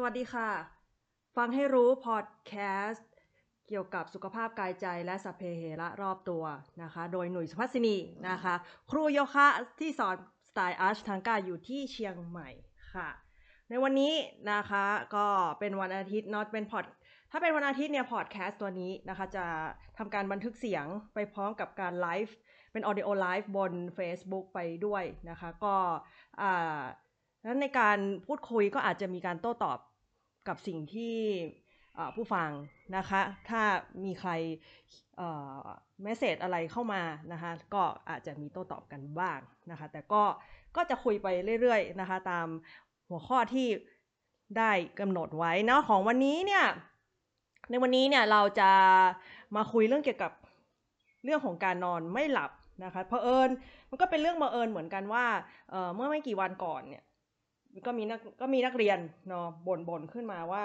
สวัสดีค่ะ ฟังให้รู้พอดแคสต์เกี่ยวกับสุขภาพกายใจและสัพเพเหระรอบตัวนะคะ โดยหนุ่ยสุภัสนีนะคะ ครูโยคะที่สอนสไตล์ Ashtanga อยู่ที่เชียงใหม่ค่ะ ในวันนี้นะคะก็เป็นวันอาทิตย์เนอะเป็นพอดถ้าเป็นวันอาทิตย์เนี่ยพอดแคสต์ตัวนี้นะคะ จะทำการบันทึกเสียงไปพร้อมกับการไลฟ์เป็น audio live บน Facebook ไปด้วยนะคะ ก็อ่าแล้วในการพูดคุยก็อาจจะมีการโต้ตอบ กับสิ่งที่ผู้ฟังนะคะ ถ้ามีใครเมสเซจอะไรเข้ามานะคะ ก็อาจจะมีโต้ตอบกันบ้างนะคะ แต่ก็ก็จะคุยไปเรื่อยๆนะคะ ตามหัวข้อที่ได้กำหนดไว้นะของวันนี้เนี่ย ในวันนี้เนี่ยเราจะมาคุยเรื่องเกี่ยวกับเรื่องของการนอนไม่หลับนะคะเพอเอิญมันก็เป็นเรื่องบังเอิญเหมือนกันว่าเเมื่อไม่กี่วันก่อนเนี่ย ก็มีนักก็มีนักเรียนเนาะบ่นบ่นขึ้นมาว่า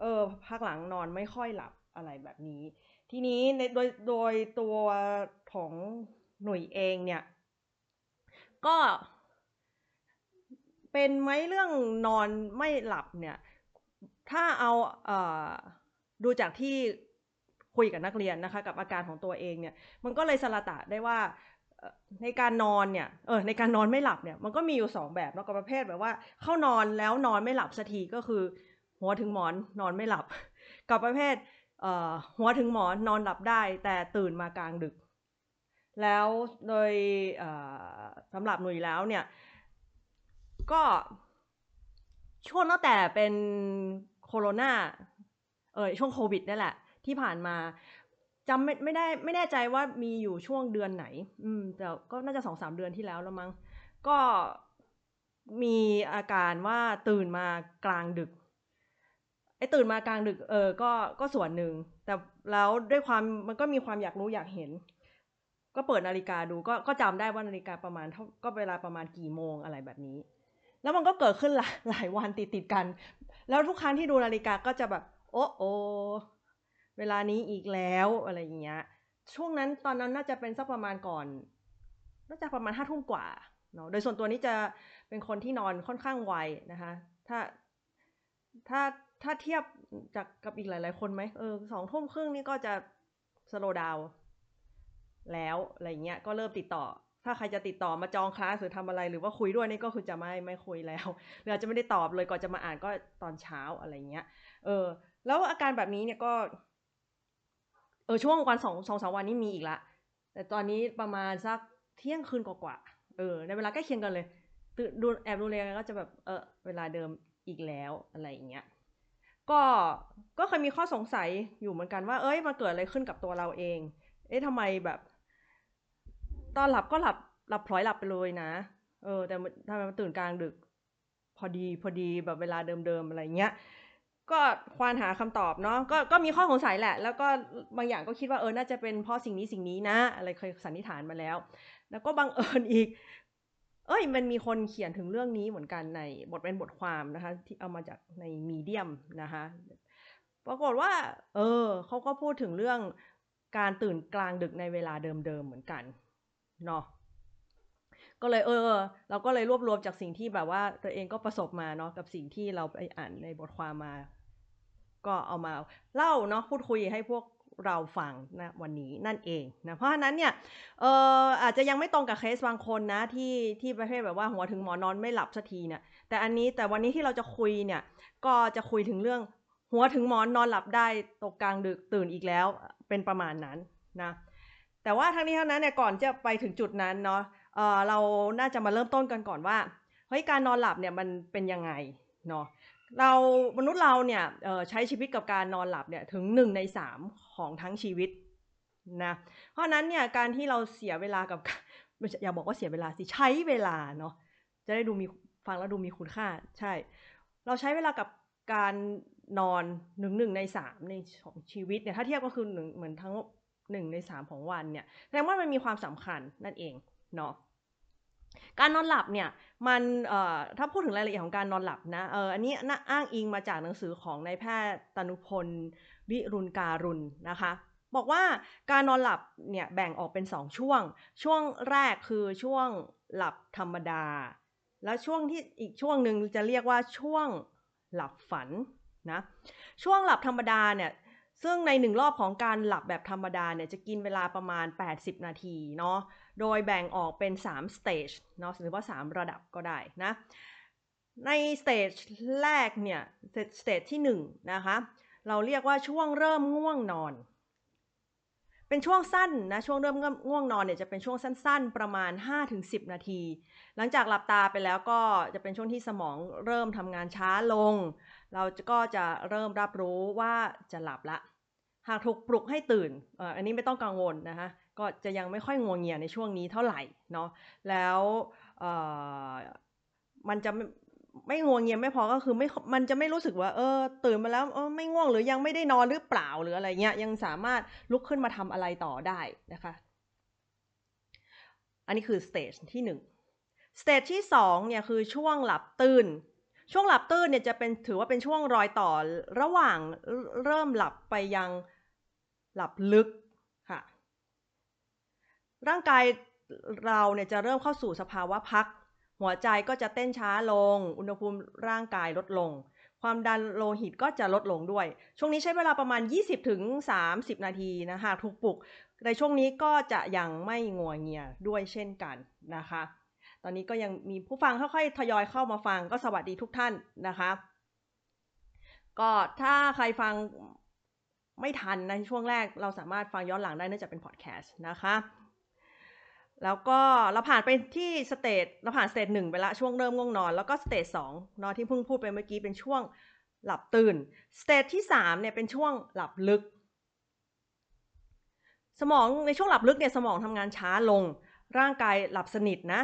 เออพักหลังนอนไม่ค่อยหลับอะไรแบบนี้ ทีนี้ในโดยโดยตัวของหน่วยเองเนี่ย ก็เป็นไหมเรื่องนอนไม่หลับเนี่ย ถ้าเอาเออดูจากที่คุยกับนักเรียนนะคะ กับอาการของตัวเองเนี่ย มันก็เลยสละตะได้ว่า ในการนอนเนี่ย เออ ในการนอนไม่หลับเนี่ย มันก็มีอยู่สองแบบเนาะกับประเภทแบบว่า เข้านอนแล้วนอนไม่หลับสักทีก็คือ หัวถึงหมอนนอนไม่หลับ กับประเภทเอ่อหัวถึงหมอนนอนหลับได้ แต่ตื่นมากลางดึก แล้วโดยสำหรับหนุ่ยแล้วเนี่ย ก็ช่วงตั้งแต่เป็นโคโรนาเออช่วงโควิดนี่แหละ ที่ผ่านมา จำไม่ไม่ได้ไม่แน่ใจว่ามีอยู่ช่วงเดือนไหน อืม แต่ก็น่าจะสองสามเดือนที่แล้วแล้วมั้งก็มีอาการว่าตื่นมากลางดึกไอ้ตื่นมากลางดึก เออ ก็ก็ส่วนหนึ่งแต่แล้วด้วยความมันก็มีความอยากรู้อยากเห็น ก็เปิดนาฬิกาดูก็ก็จำได้ว่านาฬิกาประมาณเท่าก็เวลาประมาณกี่โมงอะไรแบบนี้ แล้วมันก็เกิดขึ้นหลายหลายวันติดติดกัน แล้วทุกครั้งที่ดูนาฬิกาก็จะแบบ โอ้โอ เวลานี้อีกแล้วอะไรอย่างเงี้ย ช่วงนั้นตอนนั้นน่าจะเป็นสักประมาณก่อน น่าจะประมาณห้าทุ่มกว่าเนาะ โดยส่วนตัวนี้จะเป็นคนที่นอนค่อนข้างไวนะคะ ถ้าถ้าถ้าเทียบจากกับอีกหลาย ๆ คนไหมเออสองทุ่มครึ่งนี่ก็จะสโลดาวแล้วอะไรเงี้ย ก็เริ่มติดต่อ ถ้าใครจะติดต่อมาจองคลาสหรือทำอะไร หรือว่าคุยด้วยนี่ก็คือจะไม่ไม่คุยแล้วหรืออาจจะไม่ได้ตอบเลยก่อนจะมาอ่านก็ตอนเช้าอะไรเงี้ย เออ แล้วอาการแบบนี้เนี่ยก็ เออช่วงวันสองสองสามวันนี้มีอีกละแต่ตอนนี้ประมาณสักเที่ยงคืนกว่าๆเออ ในเวลาใกล้เคียงกันเลยตื่นดูแอบดูเลยก็จะแบบเออเวลาเดิมอีกแล้วอะไรอย่างเงี้ยก็ก็เคยมีข้อสงสัยอยู่เหมือนกันว่า เอ้ยมาเกิดอะไรขึ้นกับตัวเราเอง เอ๊ะทำไมแบบ ตอนหลับก็หลับหลับพลอยหลับไปเลยนะ เออ แต่ทำไมมาตื่นกลางดึก พอดีพอดีแบบเวลาเดิมๆอะไรเงี้ย ก็ควานหาคำตอบเนาะก็ก็มีข้อสงสัยแหละ แล้วก็บางอย่างก็คิดว่าเออน่าจะเป็นเพราะสิ่งนี้สิ่งนี้นะ อะไรเคยสันนิษฐานมาแล้ว แล้วก็บังเอิญอีก เอ้ยมันมีคนเขียนถึงเรื่องนี้เหมือนกันในบทเป็นบทความนะคะ ที่เอามาจากในมีเดียมนะคะปรากฏว่า เออเขาก็พูดถึงเรื่องการตื่นกลางดึกในเวลาเดิมๆเหมือนกันเนาะก็เลยเออ เราก็เลยรวบรวมจากสิ่งที่แบบว่าตัวเองก็ประสบมาเนาะกับสิ่งที่เราไปอ่านในบทความมา ก็เอามาเล่าเนาะพูดคุยให้พวกเราฟังนะวันนี้นั่นเองนะเพราะฉะนั้นเนี่ยเอออาจจะยังไม่ตรงกับเคสบางคนนะที่ที่ประเภทแบบว่าหัวถึงหมอนอนไม่หลับสักทีเนี่ยแต่อันนี้แต่วันนี้ที่เราจะคุยเนี่ยก็จะคุยถึงเรื่องหัวถึงหมอนนอนหลับได้ตกกลางดึกตื่นอีกแล้วเป็นประมาณนั้นนะแต่ว่าทั้งนี้ทั้งนั้นเนี่ยก่อนจะไปถึงจุดนั้นเนาะเออเราน่าจะมาเริ่มต้นกันก่อนว่าเฮ้ยการนอนหลับเนี่ยมันเป็นยังไงเนาะ เรามนุษย์เราเนี่ยใช้ชีวิตกับการนอนหลับเนี่ยถึงหนึ่งในสามของทั้งชีวิตนะเพราะนั้นเนี่ยการที่เราเสียเวลากับอย่าบอกว่าเสียเวลาสิใช้เวลาเนาะจะได้ดูมีฟังแล้วดูมีคุณค่าใช่ เราใช้เวลากับการนอนหนึ่งหนึ่งในสามในของชีวิตเนี่ยถ้าเทียบก็คือหนึ่งเหมือนทั้งหนึ่งในสามของวันเนี่ยแสดงว่ามันมีความสำคัญนั่นเองเนาะ การนอนหลับเนี่ยมันถ้าพูดถึงรายละเอียดของการนอนหลับนะเอออันนี้น่าอ้างอิงมาจากหนังสือของนายแพทย์ตนุพลวิรุณการุณนะคะบอกว่าการนอนหลับเนี่ยแบ่งออกเป็นสองช่วง ช่วงแรกคือช่วงหลับธรรมดา แล้วช่วงที่อีกช่วงหนึ่งจะเรียกว่าช่วงหลับฝันนะช่วงหลับธรรมดาเนี่ยซึ่งในหนึ่งรอบของการหลับแบบธรรมดาเนี่ยจะกินเวลาประมาณ 80 นาทีเนาะ โดยแบ่งออกเป็น3 stage เนาะหรือว่า 3 ระดับก็ได้นะ ใน stage แรกเนี่ย stage ที่1นะคะเราเรียกว่าช่วงเริ่มง่วงนอน เป็นช่วงสั้นนะ ช่วงเริ่มง่วงนอนเนี่ยจะเป็นช่วงสั้น ๆ ประมาณ 5-10 นาที หลังจากหลับตาไปแล้วก็จะเป็นช่วงที่สมองเริ่มทำงานช้าลง เราก็จะเริ่มรับรู้ว่าจะหลับละหากถูกปลุกให้ตื่น อันนี้ไม่ต้องกังวลนะคะ ก็จะยังไม่ค่อยงัวเงียในช่วงนี้เท่าไหร่เนาะแล้วมันจะไม่งัวเงียไม่พอก็คือไม่มันจะไม่รู้สึกว่า เออ ตื่นมาแล้วเออไม่ง่วงหรือยังไม่ได้นอนหรือเปล่าหรืออะไรเงี้ยยังสามารถลุกขึ้นมาทำอะไรต่อได้นะคะ อันนี้คือ stage ที่หนึ่ง stage ที่สองเนี่ยคือช่วงหลับตื่นช่วงหลับตื่นเนี่ยจะเป็นถือว่าเป็นช่วงรอยต่อระหว่างเริ่มหลับไปยังหลับลึก ร่างกายเราเนี่ยจะเริ่มเข้าสู่สภาวะพัก หัวใจก็จะเต้นช้าลง อุณหภูมิร่างกายลดลง ความดันโลหิตก็จะลดลงด้วย ช่วงนี้ใช้เวลาประมาณ 20ถึง30นาทีนะหากถูกปลุก ในช่วงนี้ก็จะยังไม่งัวเงียด้วยเช่นกันนะคะ ตอนนี้ก็ยังมีผู้ฟังค่อยๆทยอยเข้ามาฟังก็สวัสดีทุกท่านนะคะ ก็ถ้าใครฟังไม่ทันในช่วงแรกเราสามารถฟังย้อนหลังได้เนื่องจากเป็นพอดแคสต์นะคะ แล้วก็เราผ่านไปที่ stage เราผ่าน stage หนึ่งไปละช่วงเริ่มง่วงนอน แล้วก็ stage สองเนาะที่เพิ่งพูดไปเมื่อกี้เป็นช่วงหลับตื้น stage ที่สามเนี่ยเป็นช่วงหลับลึก สมองในช่วงหลับลึกเนี่ยสมองทำงานช้าลง ร่างกายหลับสนิทนะ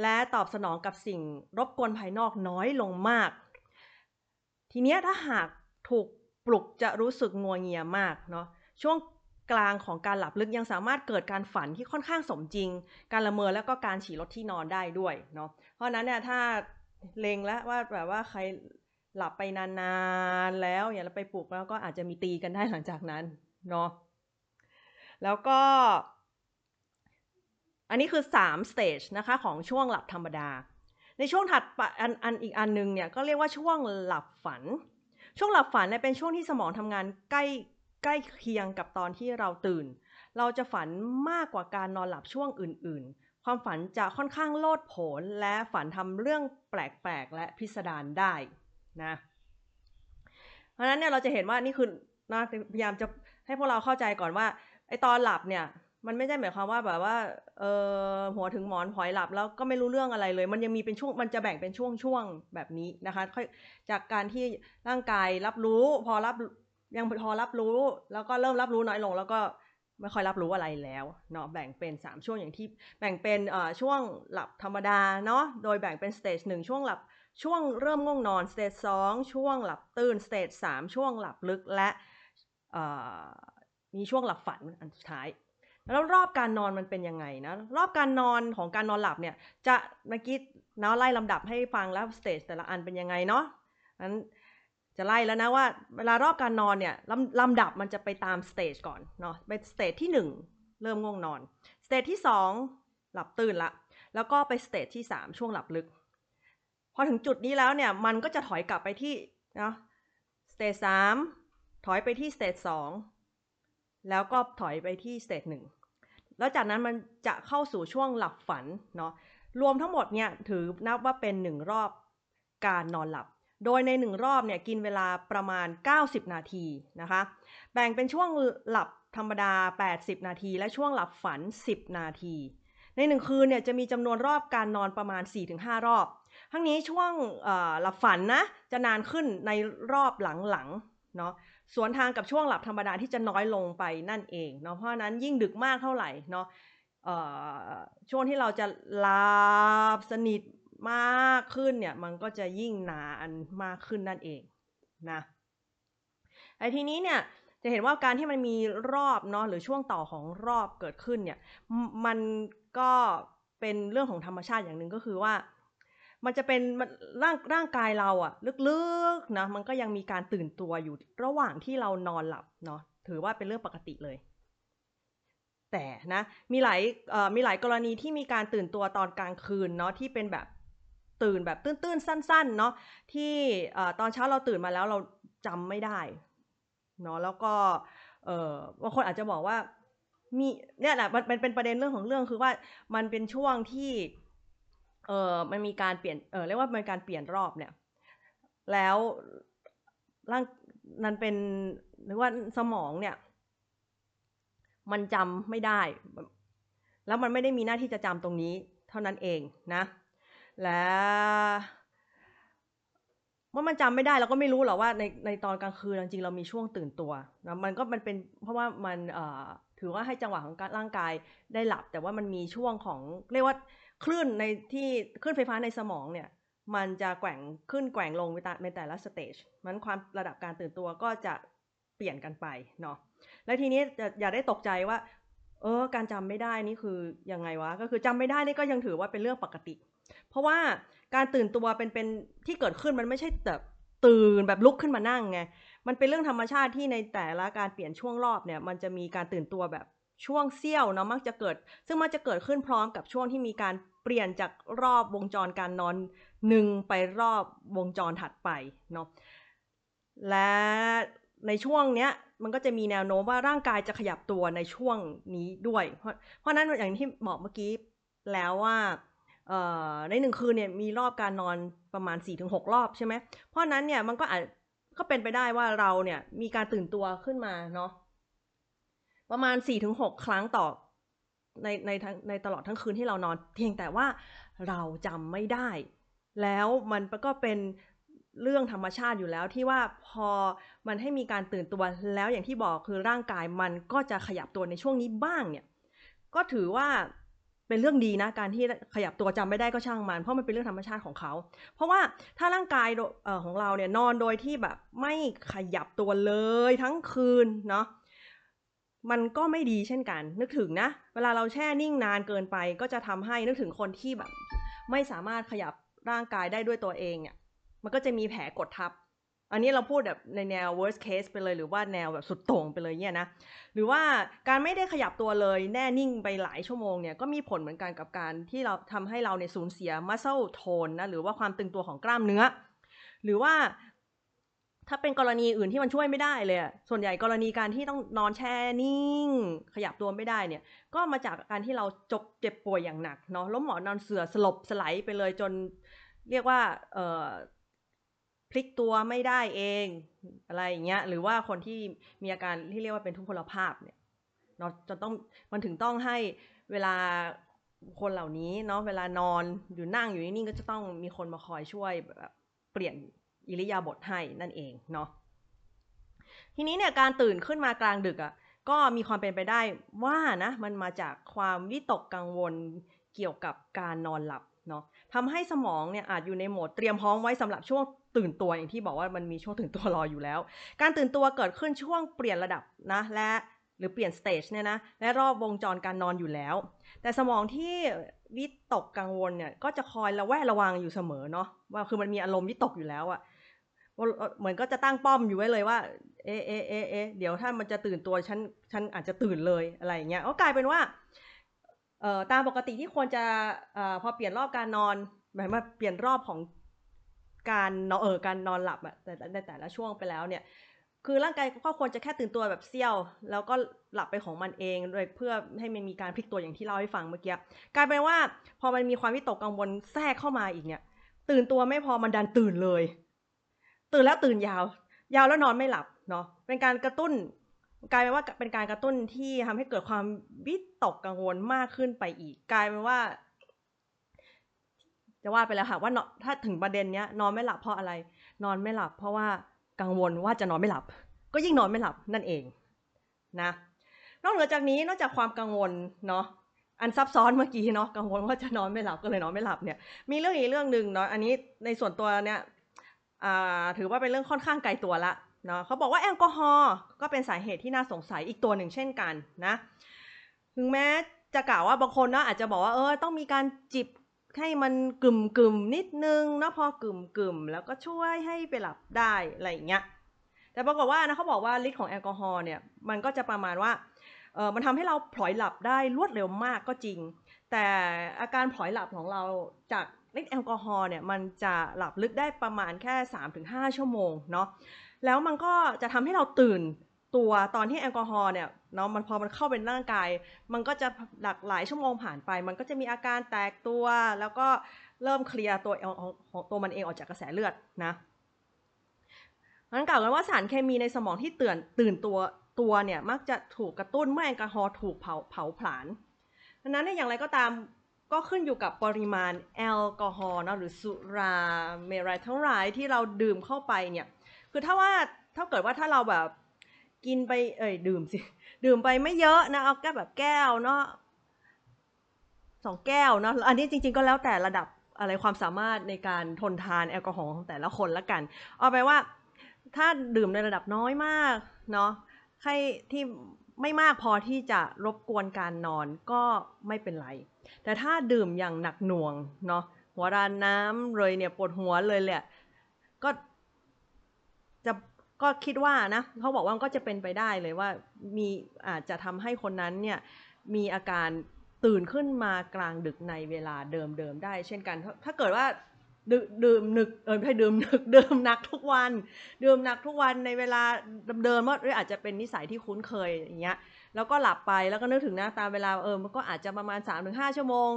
และตอบสนองกับสิ่งรบกวนภายนอกน้อยลงมาก ทีเนี้ยถ้าหากถูกปลุกจะรู้สึกงัวเงียมากเนาะช่วง กลางของการหลับลึกยังสามารถเกิดการฝันที่ค่อนข้างสมจริง การละเมอแล้วก็การฉี่รถที่นอนได้ด้วยเนาะเพราะนั้นเนี่ยถ้าเลงแล้วว่าแบบว่าใครหลับไปนานๆแล้วอย่าไปปลุกแล้วก็อาจจะมีตีกันได้หลังจากนั้นเนาะแล้วก็ อันนี้คือ3 stage นะคะของช่วงหลับธรรมดา ในช่วงถัดอันอันอีกอันนึงเนี่ยก็เรียกว่าช่วงหลับฝัน ช่วงหลับฝันเนี่ยเป็นช่วงที่สมองทำงานใกล้ ใกล้เคียงกับตอนที่เราตื่น เราจะฝันมากกว่าการนอนหลับช่วงอื่น ๆ ความฝันจะค่อนข้างโลดโผนและฝันทำเรื่องแปลก ๆ และพิสดารได้นะ เพราะนั้นเนี่ยเราจะเห็นว่านี่คือน้าพยายามจะให้พวกเราเข้าใจก่อนว่าไอตอนหลับเนี่ยมันไม่ใช่หมายความว่าแบบว่าเออหัวถึงหมอนพอยหลับแล้วก็ไม่รู้เรื่องอะไรเลย มันยังมีเป็นช่วงมันจะแบ่งเป็นช่วงๆแบบนี้นะคะจากการที่ร่างกายรับรู้พอรับ ยังพอรับรู้ แล้วก็เริ่มรับรู้น้อยลง แล้วก็ไม่ค่อยรับรู้อะไรแล้วเนาะแบ่งเป็น 3 ช่วงอย่างที่แบ่งเป็นช่วงหลับธรรมดาเนาะโดยแบ่งเป็น stage หนึ่งช่วงหลับช่วงเริ่มง่วงนอน stage สองช่วงหลับตื้น stage สามช่วงหลับลึกและมีช่วงหลับฝันอันสุดท้าย แล้วรอบการนอนมันเป็นยังไงนะรอบการนอนของการนอนหลับเนี่ยจะเมื่อกี้น้าไล่ลำดับให้ฟังแล้ว stage แต่ละอันเป็นยังไงเนาะนั้น จะไล่แล้วน้าว่าเวลารอบการนอนเนี่ยลำลำดับมันจะไปตาม stage ก่อนเนาะไป stage ที่ 1 เริ่มง่วงนอน stage ที่ 2 หลับตื้นละ แล้วก็ไป stage ที่ 3 ช่วงหลับลึก พอถึงจุดนี้แล้วเนี่ยมันก็จะถอยกลับไปที่เนาะ stage สามถอยไปที่ stage สองแล้วก็ถอยไปที่ stage หนึ่งแล้วจากนั้นมันจะเข้าสู่ช่วงหลับฝันเนาะรวมทั้งหมดเนี่ยถือนับว่าเป็นหนึ่งรอบการนอนหลับ โดยในหนึ่งรอบเนี่ยกินเวลาประมาณ 90 นาทีนะคะ แบ่งเป็นช่วงหลับธรรมดา 80 นาที และช่วงหลับฝัน 10 นาที ในหนึ่งคืนเนี่ยจะมีจำนวนรอบการนอนประมาณ 4-5 รอบ ทั้งนี้ช่วงหลับฝันนะจะนานขึ้นในรอบหลังๆเนาะสวนทางกับช่วงหลับธรรมดาที่จะน้อยลงไปนั่นเองเนาะเพราะนั้นยิ่งดึกมากเท่าไหร่เนาะช่วงที่เราจะหลับสนิท มากขึ้นเนี่ยมันก็จะยิ่งนานมากขึ้นนั่นเองนะไอ้ทีนี้เนี่ยจะเห็นว่าการที่มันมีรอบเนาะหรือช่วงต่อของรอบเกิดขึ้นเนี่ยมันก็เป็นเรื่องของธรรมชาติอย่างหนึ่งก็คือว่า มันจะเป็นร่างร่างกายเราอะลึกๆนะมันก็ยังมีการตื่นตัวอยู่ระหว่างที่เรานอนหลับเนาะถือว่าเป็นเรื่องปกติเลย แต่นะมีหลายมีหลายกรณีที่มีการตื่นตัวตอนกลางคืนเนาะที่เป็นแบบ ตื่นแบบตื้นๆ สั้นๆ เนาะที่ตอนเช้าเราตื่นมาแล้วเราจำไม่ได้เนาะแล้วก็บางคนอาจจะบอกว่ามีเนี่ยแหละมันเป็นประเด็นเรื่องของเรื่องคือว่ามันเป็นช่วงที่เออมันมีการเปลี่ยนเออเรียกว่ามันการเปลี่ยนรอบเนี่ย แล้วร่างนั้นเป็นหรือว่าสมองเนี่ย มันจำไม่ได้ แล้วมันไม่ได้มีหน้าที่จะจำตรงนี้ เท่านั้นเองนะ และเมื่อมันจำไม่ได้เราก็ไม่รู้หรอกว่าในในตอนกลางคืนจริงๆเรามีช่วงตื่นตัวนะมันก็มันเป็นเพราะว่ามันถือว่าให้จังหวะของการร่างกายได้หลับ แต่ว่ามันมีช่วงของเรียกว่าคลื่นในที่คลื่นไฟฟ้าในสมองเนี่ย มันจะแกว่งขึ้นแกว่งลงในแต่ละสเตจมันความระดับการตื่นตัวก็จะเปลี่ยนกันไปเนาะแล้วทีนี้อย่าได้ตกใจว่า เออ การจำไม่ได้นี่คือยังไงวะก็คือจำไม่ได้นี่ก็ยังถือว่าเป็นเรื่องปกติ เพราะว่าการตื่นตัวเป็นเป็นที่เกิดขึ้นมันไม่ใช่แบบตื่นแบบลุกขึ้นมานั่งไง มันเป็นเรื่องธรรมชาติที่ในแต่ละการเปลี่ยนช่วงรอบเนี่ย มันจะมีการตื่นตัวแบบช่วงเสี้ยวเนาะมักจะเกิด ซึ่งมันจะเกิดขึ้นพร้อมกับช่วงที่มีการเปลี่ยนจากรอบวงจรการนอนหนึ่งไปรอบวงจรถัดไปเนาะและในช่วงเนี้ยมันก็จะมีแนวโน้มว่าร่างกายจะขยับตัวในช่วงนี้ด้วย เพราะเพราะนั้นอย่างที่บอกเมื่อกี้แล้วว่า ในหนึ่งคืนเนี่ยมีรอบการนอนประมาณ 4-6 รอบใช่ไหม เพราะนั้นเนี่ยมันก็อาจก็เป็นไปได้ว่าเราเนี่ยมีการตื่นตัวขึ้นมาเนาะประมาณ 4-6 ครั้งต่อในในในตลอดทั้งคืนที่เรานอน เพียงแต่ว่าเราจำไม่ได้ แล้วมันก็เป็นเรื่องธรรมชาติอยู่แล้วที่ว่าพอมันให้มีการตื่นตัวแล้วอย่างที่บอกคือร่างกายมันก็จะขยับตัวในช่วงนี้บ้างเนี่ย ก็ถือว่า เป็นเรื่องดีนะการที่ขยับตัวจำไม่ได้ก็ช่างมัน เพราะมันเป็นเรื่องธรรมชาติของเขา เพราะว่าถ้าร่างกายของเราเนี่ยนอนโดยที่แบบไม่ขยับตัวเลยทั้งคืนเนาะมันก็ไม่ดีเช่นกัน นึกถึงนะ เวลาเราแช่นิ่งนานเกินไป ก็จะทำให้นึกถึงคนที่แบบ ไม่สามารถขยับร่างกายได้ด้วยตัวเองเนี่ยมันก็จะมีแผลกดทับ อันนี้เราพูดแบบในแนว worst case ไปเลยหรือว่าแนวแบบสุดโต่งไปเลยเนี่ยนะหรือว่าการไม่ได้ขยับตัวเลยแน่นิ่งไปหลายชั่วโมงเนี่ยก็มีผลเหมือนกันกับการที่เราทำให้เราในสูญเสีย muscle tone นะหรือว่าความตึงตัวของกล้ามเนื้อ หรือว่าถ้าเป็นกรณีอื่นที่มันช่วยไม่ได้เลย ส่วนใหญ่กรณีการที่ต้องนอนแช่นิ่ง ขยับตัวไม่ได้เนี่ย ก็มาจากการที่เราจบเจ็บป่วยอย่างหนักเนาะล้มหมอนนอนเสือสลบสไลด์ไปเลยจนเรียกว่าเอ่อ พลิกตัวไม่ได้เองอะไรอย่างเงี้ยหรือว่าคนที่มีอาการที่เรียกว่าเป็นทุพพลภาพเนี่ยเนาะจะต้องมันถึงต้องให้เวลาคนเหล่านี้เนาะเวลานอนอยู่นั่งอยู่นิ่งก็จะต้องมีคนมาคอยช่วยแบบเปลี่ยนอิริยาบถให้นั่นเองเนาะทีนี้เนี่ยการตื่นขึ้นมากลางดึกอะ่ะก็มีความเป็นไปได้ว่านะมันมาจากความวิตกกังวลเกี่ยวกับการนอนหลับเนาะทำให้สมองเนี่ยอาจอยู่ในโหมดเตรียมพร้อมไว้สำหรับช่วง ตื่นตัวอย่างที่บอกว่ามันมีช่วงตื่นตัวรออยู่แล้ว การตื่นตัวเกิดขึ้นช่วงเปลี่ยนระดับนะและหรือเปลี่ยนสเตจเนี่ยนะและรอบวงจรการนอนอยู่แล้ว แต่สมองที่วิตกกังวลเนี่ยก็จะคอยระแวดระวังอยู่เสมอเนาะว่าคือมันมีอารมณ์วิตกอยู่แล้วอะเหมือนก็จะตั้งป้อมอยู่ไว้เลยว่า เอ๊ะเอ๊ะเอ๊ะเอ๊ะเดี๋ยวถ้ามันจะตื่นตัวฉันฉันอาจจะตื่นเลยอะไรอย่างเงี้ยก็กลายเป็นว่าเอ่อตามปกติที่ควรจะเอ่อพอเปลี่ยนรอบการนอนหมายว่าเปลี่ยนรอบของ การนอนเออการนอนหลับอะแต่ในแต่ละช่วงไปแล้วเนี่ย คือร่างกายก็ควรจะแค่ตื่นตัวแบบเซี่ยว แล้วก็หลับไปของมันเองโดยเพื่อให้มันมีการพลิกตัวอย่างที่เล่าให้ฟังเมื่อกี้กลายเป็นว่าพอมันมีความวิตกกังวลแทรกเข้ามาอีกเนี่ย ตื่นตัวไม่พอมันดันตื่นเลย ตื่นแล้วตื่นยาว ยาวแล้วนอนไม่หลับเนาะเป็นการกระตุ้นกลายเป็นว่าเป็นการกระตุ้นที่ทำให้เกิดความวิตกกังวลมากขึ้นไปอีก กลายเป็นว่า จะว่าไปแล้วค่ะว่าถ้าถึงประเด็นเนี้ยนอนไม่หลับเพราะอะไร นอนไม่หลับ เพราะว่ากังวลว่าจะนอนไม่หลับ ก็ยิ่งนอนไม่หลับนั่นเองนะนอกเหนือจากนี้นอกจากความกังวลเนาะอันซับซ้อนเมื่อกี้เนาะกังวลว่าจะนอนไม่หลับก็เลยนอนไม่หลับเนี่ยมีเรื่องอีกเรื่องหนึ่งเนาะอันนี้ในส่วนตัวเนี่ยถือว่าเป็นเรื่องค่อนข้างไกลตัวละเนาะเขาบอกว่าแอลกอฮอล์ก็เป็นสาเหตุที่น่าสงสัยอีกตัวหนึ่งเช่นกันนะถึงแม้จะกล่าวว่าบางคนเนาะอาจจะบอกว่าเออต้องมีการจิบ ให้มันกึ่มกึ่มนิดนึงนะพอกึ่มกึ่มแล้วก็ช่วยให้ไปหลับได้อะไรอย่างเงี้ยแต่ปรากฏว่านะเขาบอกว่าฤทธิ์ของแอลกอฮอล์เนี่ยมันก็จะประมาณว่าเออมันทำให้เราพลอยหลับได้รวดเร็วมากก็จริง แต่อาการพลอยหลับของเราจากฤทธิ์แอลกอฮอล์เนี่ยมันจะหลับลึกได้ประมาณแค่ 3-5 ชั่วโมงเนาะแล้วมันก็จะทำให้เราตื่นตัวตอนที่แอลกอฮอล์เนี่ย เนาะมันพอมันเข้าเป็นร่างกาย มันก็จะหลากหลายชั่วโมงผ่านไป มันก็จะมีอาการแตกตัวแล้วก็เริ่มเคลียร์ตัวของตัวมันเองออกจากกระแสเลือดนะนั้นกล่าวกันว่าสารเคมีในสมองที่ตื่นตื่นตัวตัวเนี่ยมักจะถูกกระตุ้นเมื่อแอลกอฮอล์ถูกเผาเผาผลาญดังนั้นอย่างไรก็ตามก็ขึ้นอยู่กับปริมาณแอลกอฮอล์นะหรือสุราเมรัยทั้งหลายที่เราดื่มเข้าไปเนี่ยคือถ้าว่าถ้าเกิดว่าถ้าเราแบบกินไปเอ้ยดื่มสิ ดื่มไปไม่เยอะนะเอาแค่แบบแก้วเนาะสองแก้วเนาะอันนี้จริง ๆ ก็แล้วแต่ระดับอะไรความสามารถในการทนทานแอลกอฮอล์ของแต่ละคนละกัน เอาไปว่าถ้าดื่มในระดับน้อยมากเนาะใครที่ไม่มากพอที่จะรบกวนการนอนก็ไม่เป็นไร แต่ถ้าดื่มอย่างหนักหน่วงเนาะหัวรานน้ำเลยเนี่ยปวดหัวเลยแหละก็จะ ก็คิดว่านะเขาบอกว่าก็จะเป็นไปได้เลยว่ามีอาจจะทำให้คนนั้นเนี่ยมีอาการตื่นขึ้นมากลางดึกในเวลาเดิมๆได้ เช่นกัน ถ้าเกิดว่าดื่มหนึกเออไม่ใช่ดื่มหนึกดื่มหนักทุกวัน ดื่มหนักทุกวันในเวลาเดิมๆว่าอาจจะเป็นนิสัยที่คุ้นเคยอย่างเงี้ยแล้วก็หลับไปแล้วก็นึกถึงนะตามเวลาเออมันก็อาจจะประมาณ3-5ชั่วโมง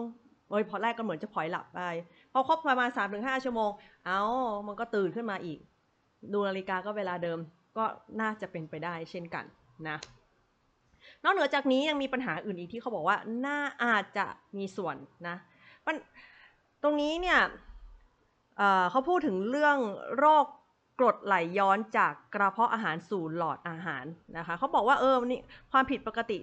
โอ้ยพอแรกก็เหมือนจะพลอยหลับไปพอครบประมาณ3-5ชั่วโมงเอ้ามันก็ตื่นขึ้นมาอีก ดูนาฬิกาก็เวลาเดิมก็น่าจะเป็นไปได้เช่นกันนะนอกเหนือจากนี้ยังมีปัญหาอื่นอีกที่เขาบอกว่าน่าอาจจะมีส่วนนะตรงนี้เนี่ยเขาพูดถึงเรื่องโรคกรดไหลย้อนจากกระเพาะอาหารสู่หลอดอาหารนะคะเขาบอกว่าเออนี่ความผิดปกติ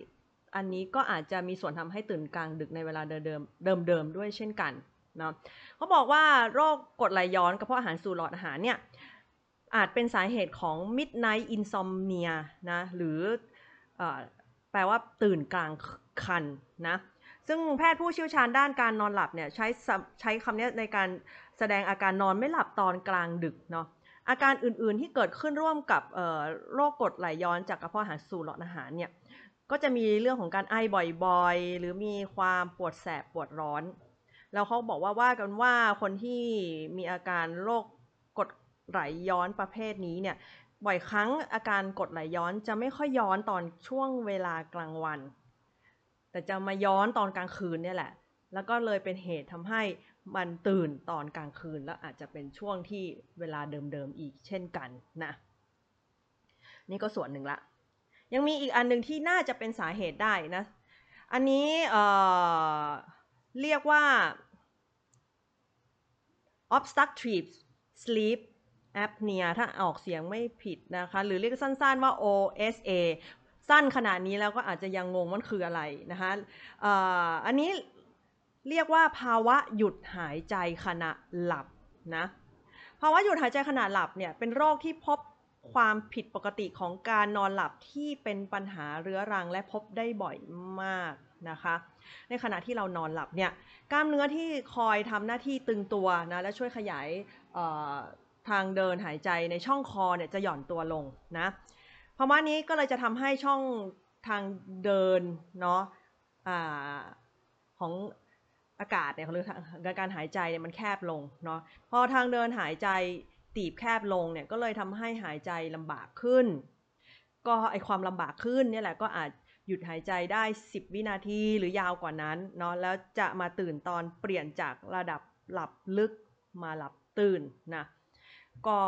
อันนี้ก็อาจจะมีส่วนทำให้ตื่นกลางดึกในเวลาเดิมเดิมเดิมด้วยเช่นกันเนาะเขาบอกว่าโรคกรดไหลย้อนกระเพาะอาหารสู่หลอดอาหารเนี่ย อาจเป็นสาเหตุของ midnight insomnia นะ หรืออแปลว่าตื่นกลางคันนะ ซึ่งแพทย์ผู้เชี่ยวชาญด้านการนอนหลับเนี่ยใช้ใช้คำนี้ในการแสดงอาการนอนไม่หลับตอนกลางดึกเนาะอาการอื่นๆที่เกิดขึ้นร่วมกับโรคกรดไหลย้อนจากกระเพาะอาหารสู่หลอดอาหารเนี่ย ก็จะมีเรื่องของการไอบ่อยๆ หรือมีความปวดแสบปวดร้อน แล้วเขาบอกว่าว่ากันว่าคนที่มีอาการโรค ไหลย้อนประเภทนี้เนี่ยบ่อยครั้งอาการกดไหลย้อนจะไม่ค่อยย้อนตอนช่วงเวลากลางวัน แต่จะมาย้อนตอนกลางคืนเนี่ยแหละ แล้วก็เลยเป็นเหตุทำให้มันตื่นตอนกลางคืน แล้วอาจจะเป็นช่วงที่เวลาเดิมๆอีกเช่นกันนะนี่ก็ส่วนหนึ่งละ ยังมีอีกอันหนึ่งที่น่าจะเป็นสาเหตุได้นะ อันนี้เเรียกว่า obstructive sleep apnea ถ้าออกเสียงไม่ผิดนะคะ หรือเรียกสั้นๆว่า OSA สั้นขนาดนี้แล้วก็อาจจะยังงงมันคืออะไรนะคะอันนี้เรียกว่าภาวะหยุดหายใจขณะหลับนะภาวะหยุดหายใจขณะหลับเนี่ยเป็นโรคที่พบความผิดปกติของการนอนหลับที่เป็นปัญหาเรื้อรังและพบได้บ่อยมากนะคะ ในขณะที่เรานอนหลับเนี่ยกล้ามเนื้อที่คอยทำหน้าที่ตึงตัวนะและช่วยขยาย ทางเดินหายใจในช่องคอเนี่ยจะหย่อนตัวลงนะภาวะนี้ก็เลยจะทำให้ช่องทางเดินเนาะของอากาศเนี่ยหรือการหายใจเนี่ยมันแคบลงเนาะพอทางเดินหายใจตีบแคบลงเนี่ยก็เลยทำให้หายใจลำบากขึ้น ก็ไอความลำบากขึ้นเนี่ยแหละก็อาจหยุดหายใจได้ 10 วินาทีหรือยาวกว่านั้นเนาะแล้วจะมาตื่นตอนเปลี่ยนจากระดับหลับลึกมาหลับตื่นนะ ก็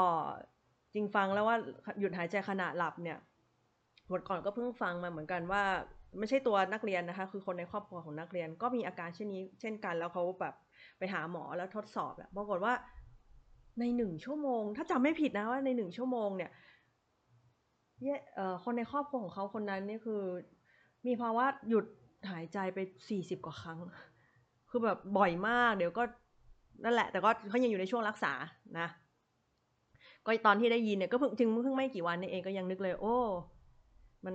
จริงฟังแล้วว่าหยุดหายใจขณะหลับเนี่ยวันก่อนก็เพิ่งฟังมาเหมือนกันว่า ไม่ใช่ตัวนักเรียนนะคะ คือคนในครอบครัวของนักเรียนก็มีอาการเช่นนี้ เช่นกันแล้วเขาแบบไปหาหมอแล้วทดสอบแล้วปรากฏว่าในหนึ่งชั่วโมง ถ้าจำไม่ผิดนะว่าในหนึ่งชั่วโมงเนี่ยคนในครอบครัวของเขาคนนั้นนี่คือ มีภาวะหยุดหายใจไปสี่สิบกว่าครั้ง คือแบบบ่อยมาก เดี๋ยวก็นั่นแหละ แต่ก็เขายังอยู่ในช่วงรักษานะ ก็ตอนที่ได้ยินเนี่ยก็เพิ่งจึงเพิ่งไม่กี่วันนี่เองก็ยังนึกเลย โอ้ มัน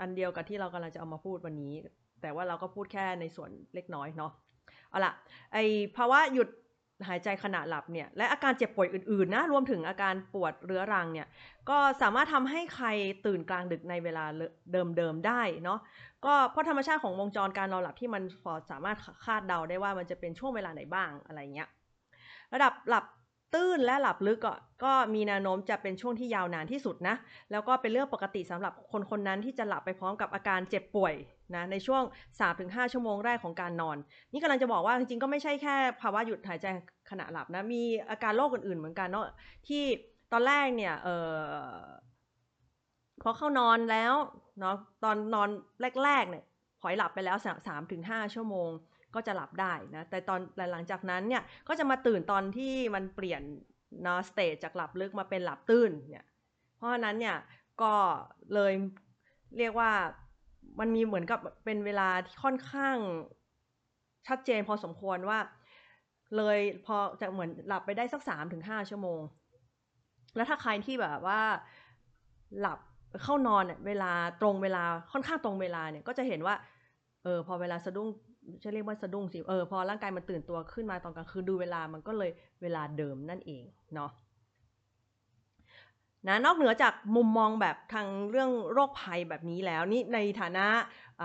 อันเดียวกับที่เรากำลังจะเอามาพูดวันนี้ แต่ว่าเราก็พูดแค่ในส่วนเล็กน้อยเนาะเอาละไอภาวะหยุดหายใจขณะหลับเนี่ยและอาการเจ็บป่วยอื่นๆนะรวมถึงอาการปวดเรื้อรังเนี่ยก็สามารถทำให้ใครตื่นกลางดึกในเวลาเดิมๆได้เนาะก็เพราะธรรมชาติของวงจรการนอนหลับที่มันพอสามารถคาดเดาได้ว่ามันจะเป็นช่วงเวลาไหนบ้างอะไรเงี้ยระดับหลับ ตื้นและหลับลึกก็มีแนวโน้มจะเป็นช่วงที่ยาวนานที่สุดนะ แล้วก็เป็นเรื่องปกติสำหรับคนคนนั้นที่จะหลับไปพร้อมกับอาการเจ็บป่วยนะในช่วง 3-5 ชั่วโมงแรกของการนอน นี่กำลังจะบอกว่าจริงๆก็ไม่ใช่แค่ภาวะหยุดหายใจขณะหลับนะมีอาการโรคอื่นๆเหมือนกันเนาะที่ตอนแรกเนี่ยเออพอเข้านอนแล้วเนาะตอนนอนแรกๆเนี่ยพอยหลับไปแล้วสามถึงห้าชั่วโมง ก็จะหลับได้นะ แต่ตอนหลังจากนั้นเนี่ยก็จะมาตื่นตอนที่มันเปลี่ยนนอสเตจจากหลับลึกมาเป็นหลับตื้นเนี่ย เพราะฉะนั้นเนี่ยก็เลยเรียกว่ามันมีเหมือนกับเป็นเวลาที่ค่อนข้างชัดเจนพอสมควรว่า เลยพอจะเหมือนหลับไปได้สักสามถึงห้าชั่วโมง แล้วถ้าใครที่แบบว่าหลับเข้านอนเวลาตรงเวลาค่อนข้างตรงเวลาเนี่ยก็จะเห็นว่าเออพอเวลาสะดุ้ง จะเรียกว่าสะดุ้งสิเออพอร่างกายมันตื่นตัวขึ้นมาตอนกลางคืนดูเวลามันก็เลยเวลาเดิมนั่นเองเนาะนะนอกเหนือจากมุมมองแบบทางเรื่องโรคภัยแบบนี้แล้วนี่ในฐานะเอ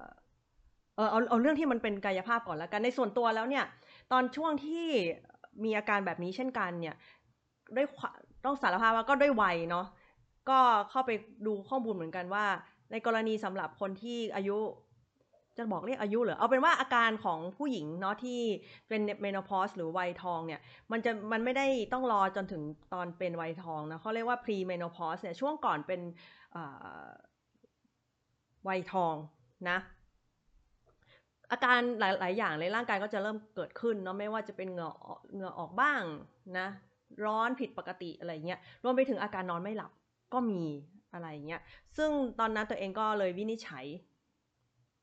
อเอาเอาเรื่องที่มันเป็นกายภาพก่อนแล้วกันในส่วนตัวแล้วเนี่ยตอนช่วงที่มีอาการแบบนี้เช่นกันเนี่ยด้วยต้องสารภาพว่าก็ด้วยวัยเนาะก็เข้าไปดูข้อมูลเหมือนกันว่า ในกรณีสำหรับคนที่อายุ จะบอกเรียกอายุเหรอเอาเป็นว่าอาการของผู้หญิงเนาะที่เป็นเมโพสหรือวัยทองเนี่ย มันจะมันไม่ได้ต้องรอจนถึงตอนเป็นวัยทองนะเขาเรียกว่า pre menopause เนี่ยช่วงก่อนเป็นวัยทองนะอาการหลาย ๆ อย่างในร่างกายก็จะเริ่มเกิดขึ้นเนาะไม่ว่าจะเป็นเหงื่อเหงื่อออกบ้างนะร้อนผิดปกติอะไรเงี้ยรวมไปถึงอาการนอนไม่หลับก็มีอะไรเงี้ยซึ่งตอนนั้นตัวเองก็เลยวินิจฉัย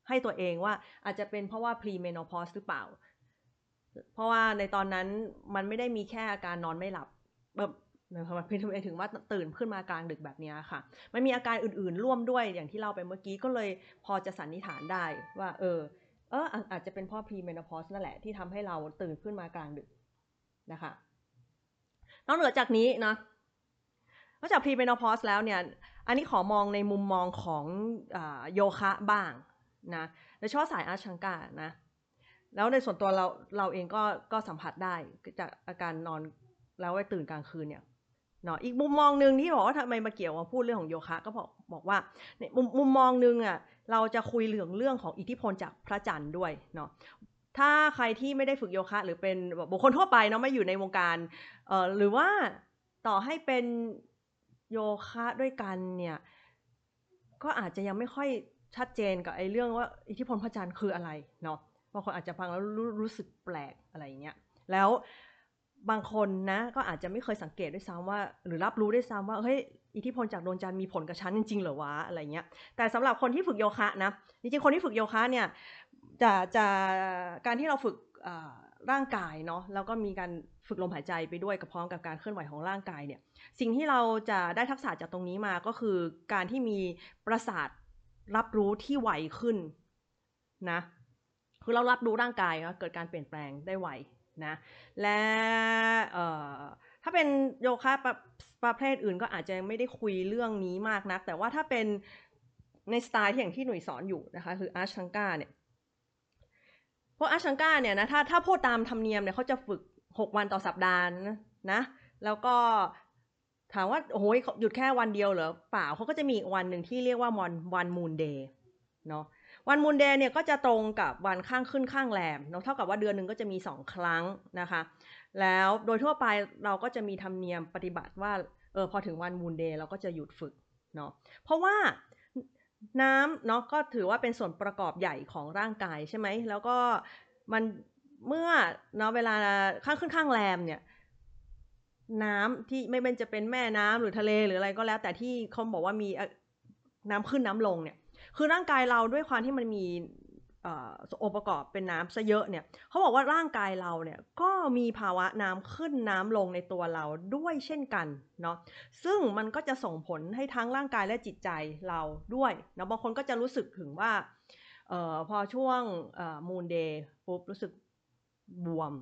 ให้ตัวเองว่าอาจจะเป็นเพราะว่า pre menopause หรือเปล่า เพราะว่าในตอนนั้นมันไม่ได้มีแค่อาการนอนไม่หลับแบบนะครับพี่ถึงว่าตื่นขึ้นมากลางดึกแบบนี้ค่ะ มันมีอาการอื่นๆร่วมด้วยอย่างที่เล่าไปเมื่อกี้ก็เลยพอจะสันนิษฐานได้ว่า เออ เอออาจจะเป็นเพราะ pre menopause นั่นแหละที่ทำให้เราตื่นขึ้นมากลางดึกนะคะ นอกเหนือจากนี้นะนอกจาก pre menopause แล้วเนี่ย อันนี้ขอมองในมุมมองของอโยคะบ้าง นะโดยเฉพาะสายอาชังกานะ แล้วในส่วนตัวเราเราเองก็ก็สัมผัสได้จากอาการนอนแล้วไปตื่นกลางคืนเนี่ยเนาะอีกมุมมองหนึ่งที่บอกว่าทำไมมาเกี่ยวมาพูดเรื่องของโยคะ ก็บอกบอกว่าในมุมมุมมองหนึ่งอะเราจะคุยเรื่องเรื่องของอิทธิพลจากพระจันทร์ด้วยเนาะถ้าใครที่ไม่ได้ฝึกโยคะ หรือเป็นบุคคลทั่วไปเนาะไม่อยู่ในวงการเอ่อหรือว่าต่อให้เป็นโยคะด้วยกันเนี่ยก็อาจจะยังไม่ค่อย ชัดเจนกับไอ้เรื่องว่าอิทธิพลพระจันทร์คืออะไรเนาะบางคนอาจจะฟังแล้วรู้รู้สึกแปลกอะไรเงี้ยแล้วบางคนนะก็อาจจะไม่เคยสังเกตด้วยซ้ำว่า หรือรับรู้ด้วยซ้ำว่าเฮ้ยอิทธิพลจากดวงจันทร์มีผลกับฉันจริงๆเหรอวะอะไรเงี้ยแต่สำหรับคนที่ฝึกโยคะนะจริงๆคนที่ฝึกโยคะเนี่ยจะจะการที่เราฝึกร่างกายเนาะแล้วก็มีการฝึกลมหายใจไปด้วยกับพร้อมกับการเคลื่อนไหวของร่างกายเนี่ยสิ่งที่เราจะได้ทักษะจากตรงนี้มาก็คือการที่มีประสาท รับรู้ที่ไวขึ้นนะคือเรารับรู้ร่างกายเกิดการเปลี่ยนแปลงได้ไวนะและถ้าเป็นโยคะประประเภทอื่นก็อาจจะไม่ได้คุยเรื่องนี้มากนัก แต่ว่าถ้าเป็นในสไตล์ที่อย่างที่หนุ่ยสอนอยู่นะคะคืออาชังกาเนี่ยพวกอาชังกาเนี่ยนะถ้าถ้าพูดตามธรรมเนียมเนี่ยเขาจะฝึกหกวันต่อสัปดาห์นะแล้วก็ ถามว่าโอ้โหหยุดแค่วันเดียวเหรอเปล่าเขาก็จะมีวันหนึ่งที่เรียกว่าวันวัน Moon Day เนาะวัน Moon Day เนี่ยก็จะตรงกับวันข้างขึ้นข้างแรมเนาะเท่ากับว่าเดือนหนึ่งก็จะมีสองครั้งนะคะ แล้วโดยทั่วไปเราก็จะมีธรรมเนียมปฏิบัติว่าเออพอถึงวัน Moon Day เราก็จะหยุดฝึกเนาะเพราะว่าน้ำเนาะก็ถือว่าเป็นส่วนประกอบใหญ่ของร่างกายใช่ไหมแล้วก็มันเมื่อเนาะเวลาข้างขึ้นข้างแรมเนี่ย น้ำที่ไม่เป็นจะเป็นแม่น้ำหรือทะเลหรืออะไรก็แล้ว แต่ที่เขาบอกว่ามีน้ำขึ้นน้ำลงเนี่ย คือร่างกายเราด้วยความที่มันมีองค์ประกอบเป็นน้ำซะเยอะเนี่ยเขาบอกว่าร่างกายเราเนี่ยก็มีภาวะน้ำขึ้นน้ำลงในตัวเราด้วยเช่นกันเนาะซึ่งมันก็จะส่งผลให้ทั้งร่างกายและจิตใจเราด้วยนะบางคนก็จะรู้สึกถึงว่าออพอช่วงมูนเดย์ปุ๊บรู้สึกบวม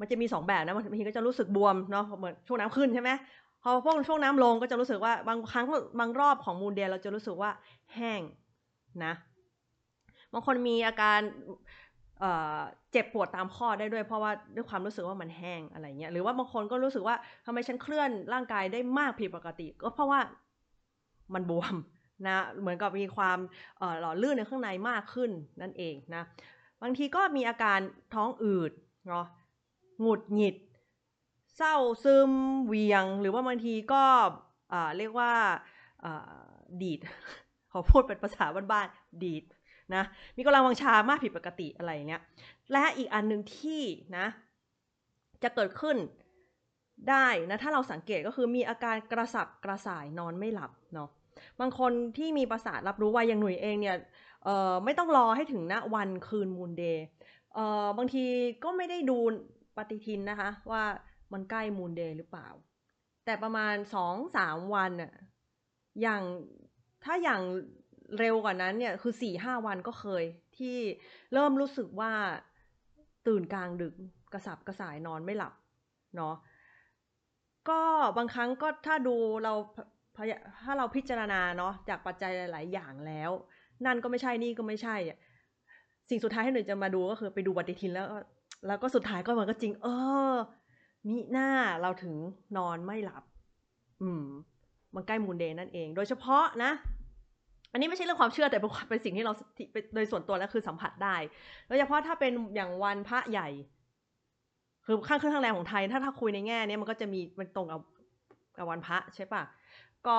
มันจะมีสองแบบนะบางทีก็จะรู้สึกบวมเนาะเหมือนช่วงน้ำขึ้นใช่ไหมพอพวกช่วงน้ำลงก็จะรู้สึกว่าบางครั้งบางรอบของมูลเดียเราจะรู้สึกว่าแห้งนะบางคนมีอาการเจ็บปวดตามข้อได้ด้วยเพราะว่าด้วยความรู้สึกว่ามันแห้งอะไรเงี้ยหรือว่าบางคนก็รู้สึกว่าทำไมฉันเคลื่อนร่างกายได้มากผิดปกติ ก็เพราะว่ามันบวมนะเหมือนกับมีความหล่อลื่นในข้างในมากขึ้นนั่นเองนะบางทีก็มีอาการท้องอืดเนาะ หงุดหงิด เศร้าซึมเวียง หรือว่าบางทีก็เรียกว่าดีด ขอพูดเป็นภาษาบ้านๆดีดนะมีกำลังวังชามากผิดปกติอะไรเนี้ยและอีกอันหนึ่งที่นะจะเกิดขึ้นได้นะถ้าเราสังเกตก็คือมีอาการกระสับกระส่ายนอนไม่หลับเนาะบางคนที่มีประสาทรับรู้ว่าอย่างหนุ่ยเองเนี่ยไม่ต้องรอให้ถึงณวันคืนมูลเดย์บางทีก็ไม่ได้ดู ปฏิทินนะคะว่ามันใกล้มูลเดย์หรือเปล่า แต่ประมาณสองสามวันอะอย่างถ้าอย่างเร็วกว่านั้นเนี่ยคือสี่ห้าวันก็เคย ที่เริ่มรู้สึกว่าตื่นกลางดึกกระสับกระส่ายนอนไม่หลับเนาะก็บางครั้งก็ถ้าดูเราถ้าเราพิจารณาเนาะจากปัจจัยหลาย ๆ อย่างแล้ว นั่นก็ไม่ใช่นี่ก็ไม่ใช่ สิ่งสุดท้ายที่หนูจะมาดูก็คือไปดูปฏิทินแล้ว แล้วก็สุดท้ายก็มันก็จริง เออมิหน้าเราถึงนอนไม่หลับ อืม มันใกล้มูนเดย์นั่นเอง โดยเฉพาะนะ อันนี้ไม่ใช่เรื่องความเชื่อแต่เป็นสิ่งที่เราโดยส่วนตัวแล้วคือสัมผัสได้ โดยเฉพาะถ้าเป็นอย่างวันพระใหญ่ คือข้างขึ้นข้างแรมของไทย ถ้าถ้าคุยในแง่นี้มันก็จะมีมันตรงกับกับวันพระใช่ปะก็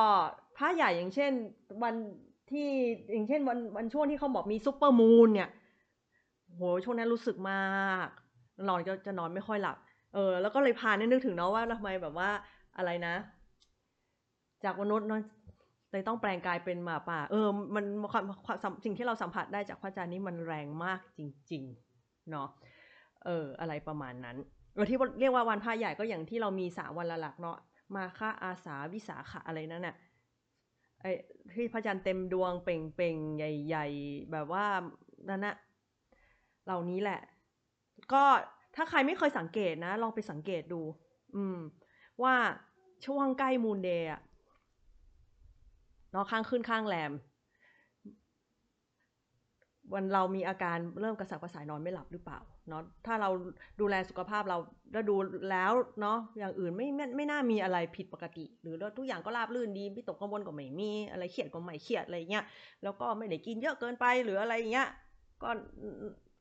พระใหญ่อย่างเช่น วันที่อย่างเช่นวันวันช่วงที่เขาบอกมี supermoon เนี่ยโหช่วงนั้นรู้สึกมาก นอนก็จะนอนไม่ค่อยหลับ เออ แล้วก็เลยพาเนี่ยนึกถึงเนาะว่าทำไมแบบว่าอะไรนะ จากมนุษย์เนาะเลยต้องแปลงกายเป็นหมาป่า เออ มันความสิ่งที่เราสัมผัสได้จากพระอาจารย์นี่มันแรงมากจริง ๆ เนาะ เออ อะไรประมาณนั้นเออที่เรียกว่าวันพระใหญ่ก็อย่างที่เรามีสามวันละหลักเนาะ มาค่าอาสาวิสาขะอะไรนั่นน่ะไอ้ที่พระจันทร์เต็มดวงเป่งเป่งใหญ่ ๆ แบบว่านั่นนะเหล่านี้แหละ ก็ถ้าใครไม่เคยสังเกตนะ ลองไปสังเกตดู อืม ว่าช่วงใกล้มูนเดย์อะเนาะข้างขึ้นข้างแรม วันเรามีอาการเริ่มกระสับกระส่ายนอนไม่หลับหรือเปล่าเนาะถ้าเราดูแลสุขภาพเราแล้วดูแล้วเนาะอย่างอื่นไม่ไม่ไม่น่ามีอะไรผิดปกติ หรือทุกอย่างก็ราบรื่นดีไม่ตกกังวลก็ไม่มีอะไรเครียดก็ไม่เครียดอะไรเงี้ยแล้วก็ไม่ได้กินเยอะเกินไปหรืออะไรเงี้ยก็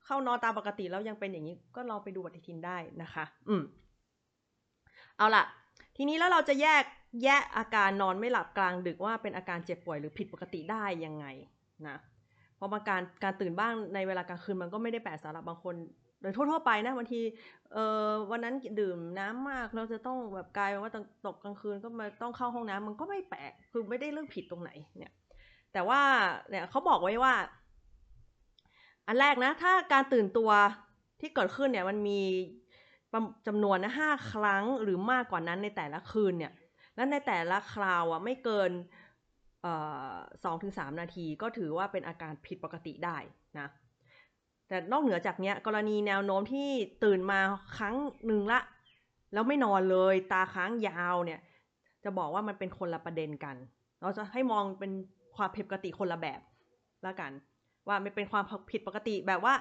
เข้านอนตามปกติแล้วยังเป็นอย่างนี้ก็ลองไปดูปฏิทินได้นะคะ อืม เอาล่ะทีนี้แล้วเราจะแยกแยกอาการนอนไม่หลับกลางดึกว่าเป็นอาการเจ็บป่วยหรือผิดปกติได้ยังไงนะเพราะบางการการตื่นบ้างในเวลากลางคืนมันก็ไม่ได้แปลกสำหรับบางคนโดยทั่วๆไปนะบางทีเออวันนั้นดื่มน้ำมากเราจะต้องแบบกลายเป็นว่าตกกลางคืนก็มาต้องเข้าห้องน้ำมันก็ไม่แปลกคือไม่ได้เรื่องผิดตรงไหนเนี่ย แต่ว่าเนี่ยเขาบอกไว้ว่า อันแรกนะ ถ้าการตื่นตัวที่เกิดขึ้นเนี่ยมันมีจำนวนนะห้าครั้งหรือมากกว่านั้นในแต่ละคืนเนี่ย และในแต่ละคราวอะไม่เกินสองถึงสามนาทีก็ถือว่าเป็นอาการผิดปกติได้นะ แต่นอกเหนือจากนี้กรณีแนวโน้มที่ตื่นมาครั้งหนึ่งละ แล้วไม่นอนเลยตาค้างยาวเนี่ย จะบอกว่ามันเป็นคนละประเด็นกัน เราจะให้มองเป็นความผิดปกติคนละแบบแล้วกัน ว่าไม่เป็นความผิดปกติแบบว่า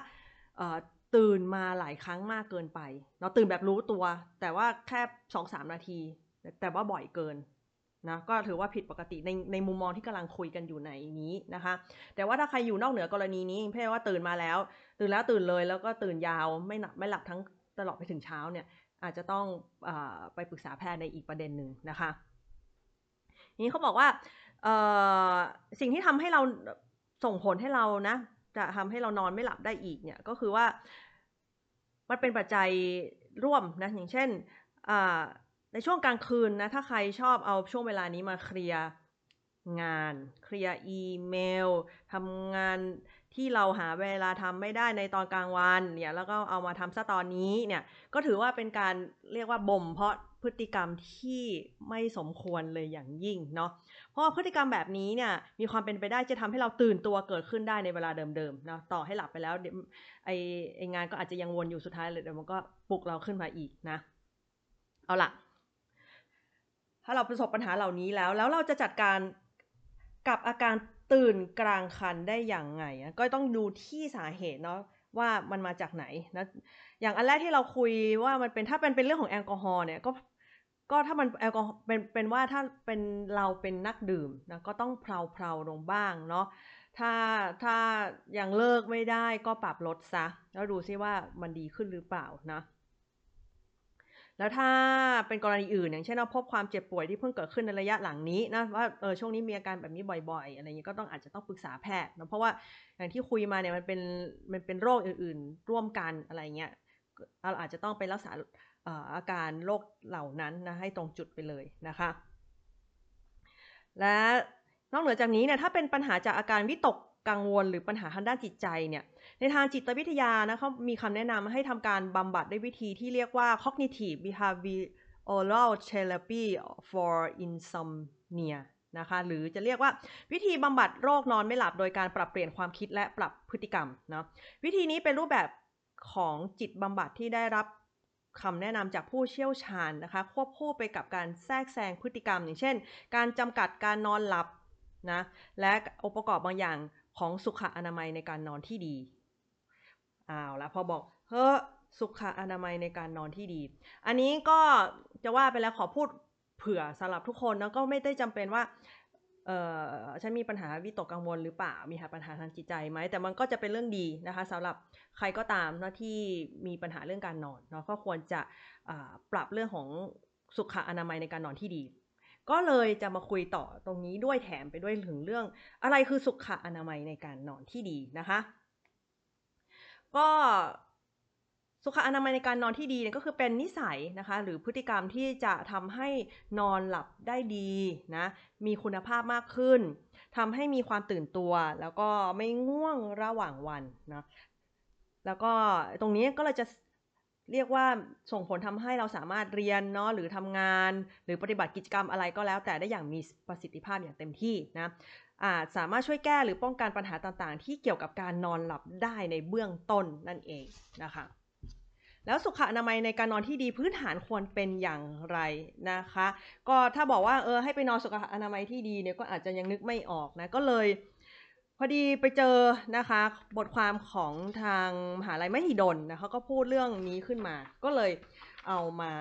ตื่นมาหลายครั้งมากเกินไปเราตื่นแบบรู้ตัว แต่ว่าแค่สองสามนาที แต่ว่าบ่อยเกินนะก็ถือว่าผิดปกติในในมุมมองที่กำลังคุยกันอยู่ในนี้นะคะ แต่ว่าถ้าใครอยู่นอกเหนือกรณีนี้เพ่ว่าตื่นมาแล้ว ตื่นแล้วตื่นเลยแล้วก็ตื่นยาวไม่หนักไม่หลับทั้งตลอดไปถึงเช้าเนี่ยอาจจะต้องอไปปรึกษาแพทย์ในอีกประเด็นหนึ่งนะคะนี้เขาบอกว่าสิ่งที่ทำให้เรา ส่งผลให้เรานะ จะทำให้เรานอนไม่หลับได้อีกเนี่ยก็คือว่า มันเป็นปัจจัยร่วมนะ อย่างเช่นในช่วงกลางคืนนะ ถ้าใครชอบเอาช่วงเวลานี้มาเคลียร์งาน เคลียร์อีเมลทำงาน ที่เราหาเวลาทำไม่ได้ในตอนกลางวันเนี่ยแล้วก็เอามาทำซะตอนนี้เนี่ยก็ถือว่าเป็นการเรียกว่าบ่มเพาะพฤติกรรมที่ไม่สมควรเลยอย่างยิ่งเนาะเพราะพฤติกรรมแบบนี้เนี่ยมีความเป็นไปได้จะทำให้เราตื่นตัวเกิดขึ้นได้ในเวลาเดิมๆนะต่อให้หลับไปแล้วไอไองานก็อาจจะยังวนอยู่สุดท้ายเลยเดี๋ยวมันก็ปลุกเราขึ้นมาอีกนะเอาล่ะ ถ้าเราประสบปัญหาเหล่านี้แล้ว แล้วเราจะจัดการกับอาการ ตื่นกลางคันได้อย่างไงก็ต้องดูที่สาเหตุเนาะว่ามันมาจากไหนนะอย่างอันแรกที่เราคุยว่ามันเป็นถ้าเป็นเป็นเรื่องของแอลกอฮอล์เนี่ยก็ก็ถ้ามันแอลกอฮอล์เป็นเป็นว่าถ้าเป็นเราเป็นนักดื่มนะก็ต้องเพลาเพลาลงบ้างเนาะถ้าถ้ายังเลิกไม่ได้ก็ปรับลดซะ แล้วดูซิว่ามันดีขึ้นหรือเปล่านะ แล้วถ้าเป็นกรณีอื่น อย่างเช่นเราพบความเจ็บป่วยที่เพิ่งเกิดขึ้นในระยะหลังนี้นะว่าเออช่วงนี้มีอาการแบบนี้บ่อยๆ อะไรเงี้ยก็ต้องอาจจะต้องปรึกษาแพทย์นะเพราะว่าอย่างที่คุยมาเนี่ยมันเป็นมันเป็นโรคอื่น ๆ ร่วมกันอะไรเงี้ยเราอาจจะต้องไปรักษาอาการโรคเหล่านั้นนะให้ตรงจุดไปเลยนะคะ และนอกเหนือจากนี้เนี่ยถ้าเป็นปัญหาจากอาการวิตก กังวลหรือปัญหาทางด้านจิตใจเนี่ย ในทางจิตวิทยานะเขามีคำแนะนำให้ทำการบำบัดด้วยวิธีที่เรียกว่า cognitive behavioral therapy for insomnia นะคะหรือจะเรียกว่าวิธีบำบัดโรคนอนไม่หลับโดยการปรับเปลี่ยนความคิดและปรับพฤติกรรมนะวิธีนี้เป็นรูปแบบของจิตบำบัดที่ได้รับคำแนะนำจากผู้เชี่ยวชาญนะคะ ควบคู่ไปกับการแทรกแซงพฤติกรรม อย่างเช่น การจำกัดการนอนหลับนะและองค์ประกอบบางอย่าง ของสุขอนามัยในการนอนที่ดีอ้าวแล้วพอบอกเฮ้สุขอนามัยในการนอนที่ดี อันนี้ก็จะว่าไปแล้วขอพูดเผื่อสำหรับทุกคนแล้วก็ไม่ได้จำเป็นว่าเออฉันมีปัญหาวิตกกังวลหรือเปล่า มีปัญหาทางจิตใจไหม แต่มันก็จะเป็นเรื่องดีนะคะสำหรับใครก็ตามนะที่มีปัญหาเรื่องการนอนเนาะก็ควรจะปรับเรื่องของสุขอนามัยในการนอนที่ดี ก็เลยจะมาคุยต่อตรงนี้ด้วยแถมไปด้วยถึงเรื่อง อะไรคือสุขอนามัยในการนอนที่ดีนะคะ ก็สุขอนามัยในการนอนที่ดีเนี่ยก็คือเป็นนิสัยนะคะหรือพฤติกรรมที่จะทำให้นอนหลับได้ดีนะมีคุณภาพมากขึ้นทำให้มีความตื่นตัว แล้วก็ไม่ง่วงระหว่างวันนะแล้วก็ตรงนี้ก็เลยจะ เรียกว่าส่งผลทำให้เราสามารถเรียนเนาะหรือทำงาน หรือปฏิบัติกิจกรรมอะไรก็แล้ว แต่ได้อย่างมีประสิทธิภาพอย่างเต็มที่นะอาจสามารถช่วยแก้หรือป้องกันปัญหาต่างๆ ที่เกี่ยวกับการนอนหลับได้ในเบื้องต้นนั่นเองนะคะ แล้วสุขอนามัยในการนอนที่ดีพื้นฐานควรเป็นอย่างไรนะคะ ก็ถ้าบอกว่าเออให้ไปนอนสุขอนามัยที่ดีเนี่ยก็อาจจะยังนึกไม่ออกนะก็เลย พอดีไปเจอนะคะ บทความของทางมหาลัยมหิดลนะคะก็พูดเรื่องนี้ขึ้นมา ก็เลยเอามา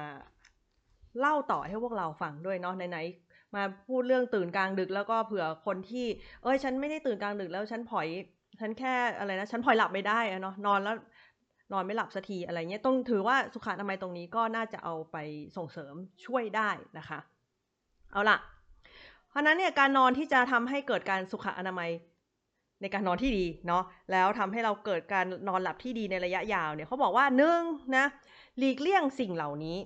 เล่าต่อให้พวกเราฟังด้วยเนาะไหนมาพูดเรื่องตื่นกลางดึกแล้วก็เผื่อคนที่เอ้ยฉันไม่ได้ตื่นกลางดึกแล้วฉันผอย ฉันแค่อะไรนะฉันผอยหลับไม่ได้เนาะนอนแล้วนอนไม่หลับสักทีอะไรเงี้ยต้องถือว่าสุขอนามัยตรงนี้ก็น่าจะเอาไปส่งเสริมช่วยได้นะคะ เอาล่ะ เพราะนั้นเนี่ยการนอนที่จะทำให้เกิดการสุขอนามัย ในการนอนที่ดีเนาะแล้วทำให้เราเกิดการนอนหลับที่ดีในระยะยาวเนี่ยเขาบอกว่าหนึ่งนะหลีกเลี่ยงสิ่งเหล่านี้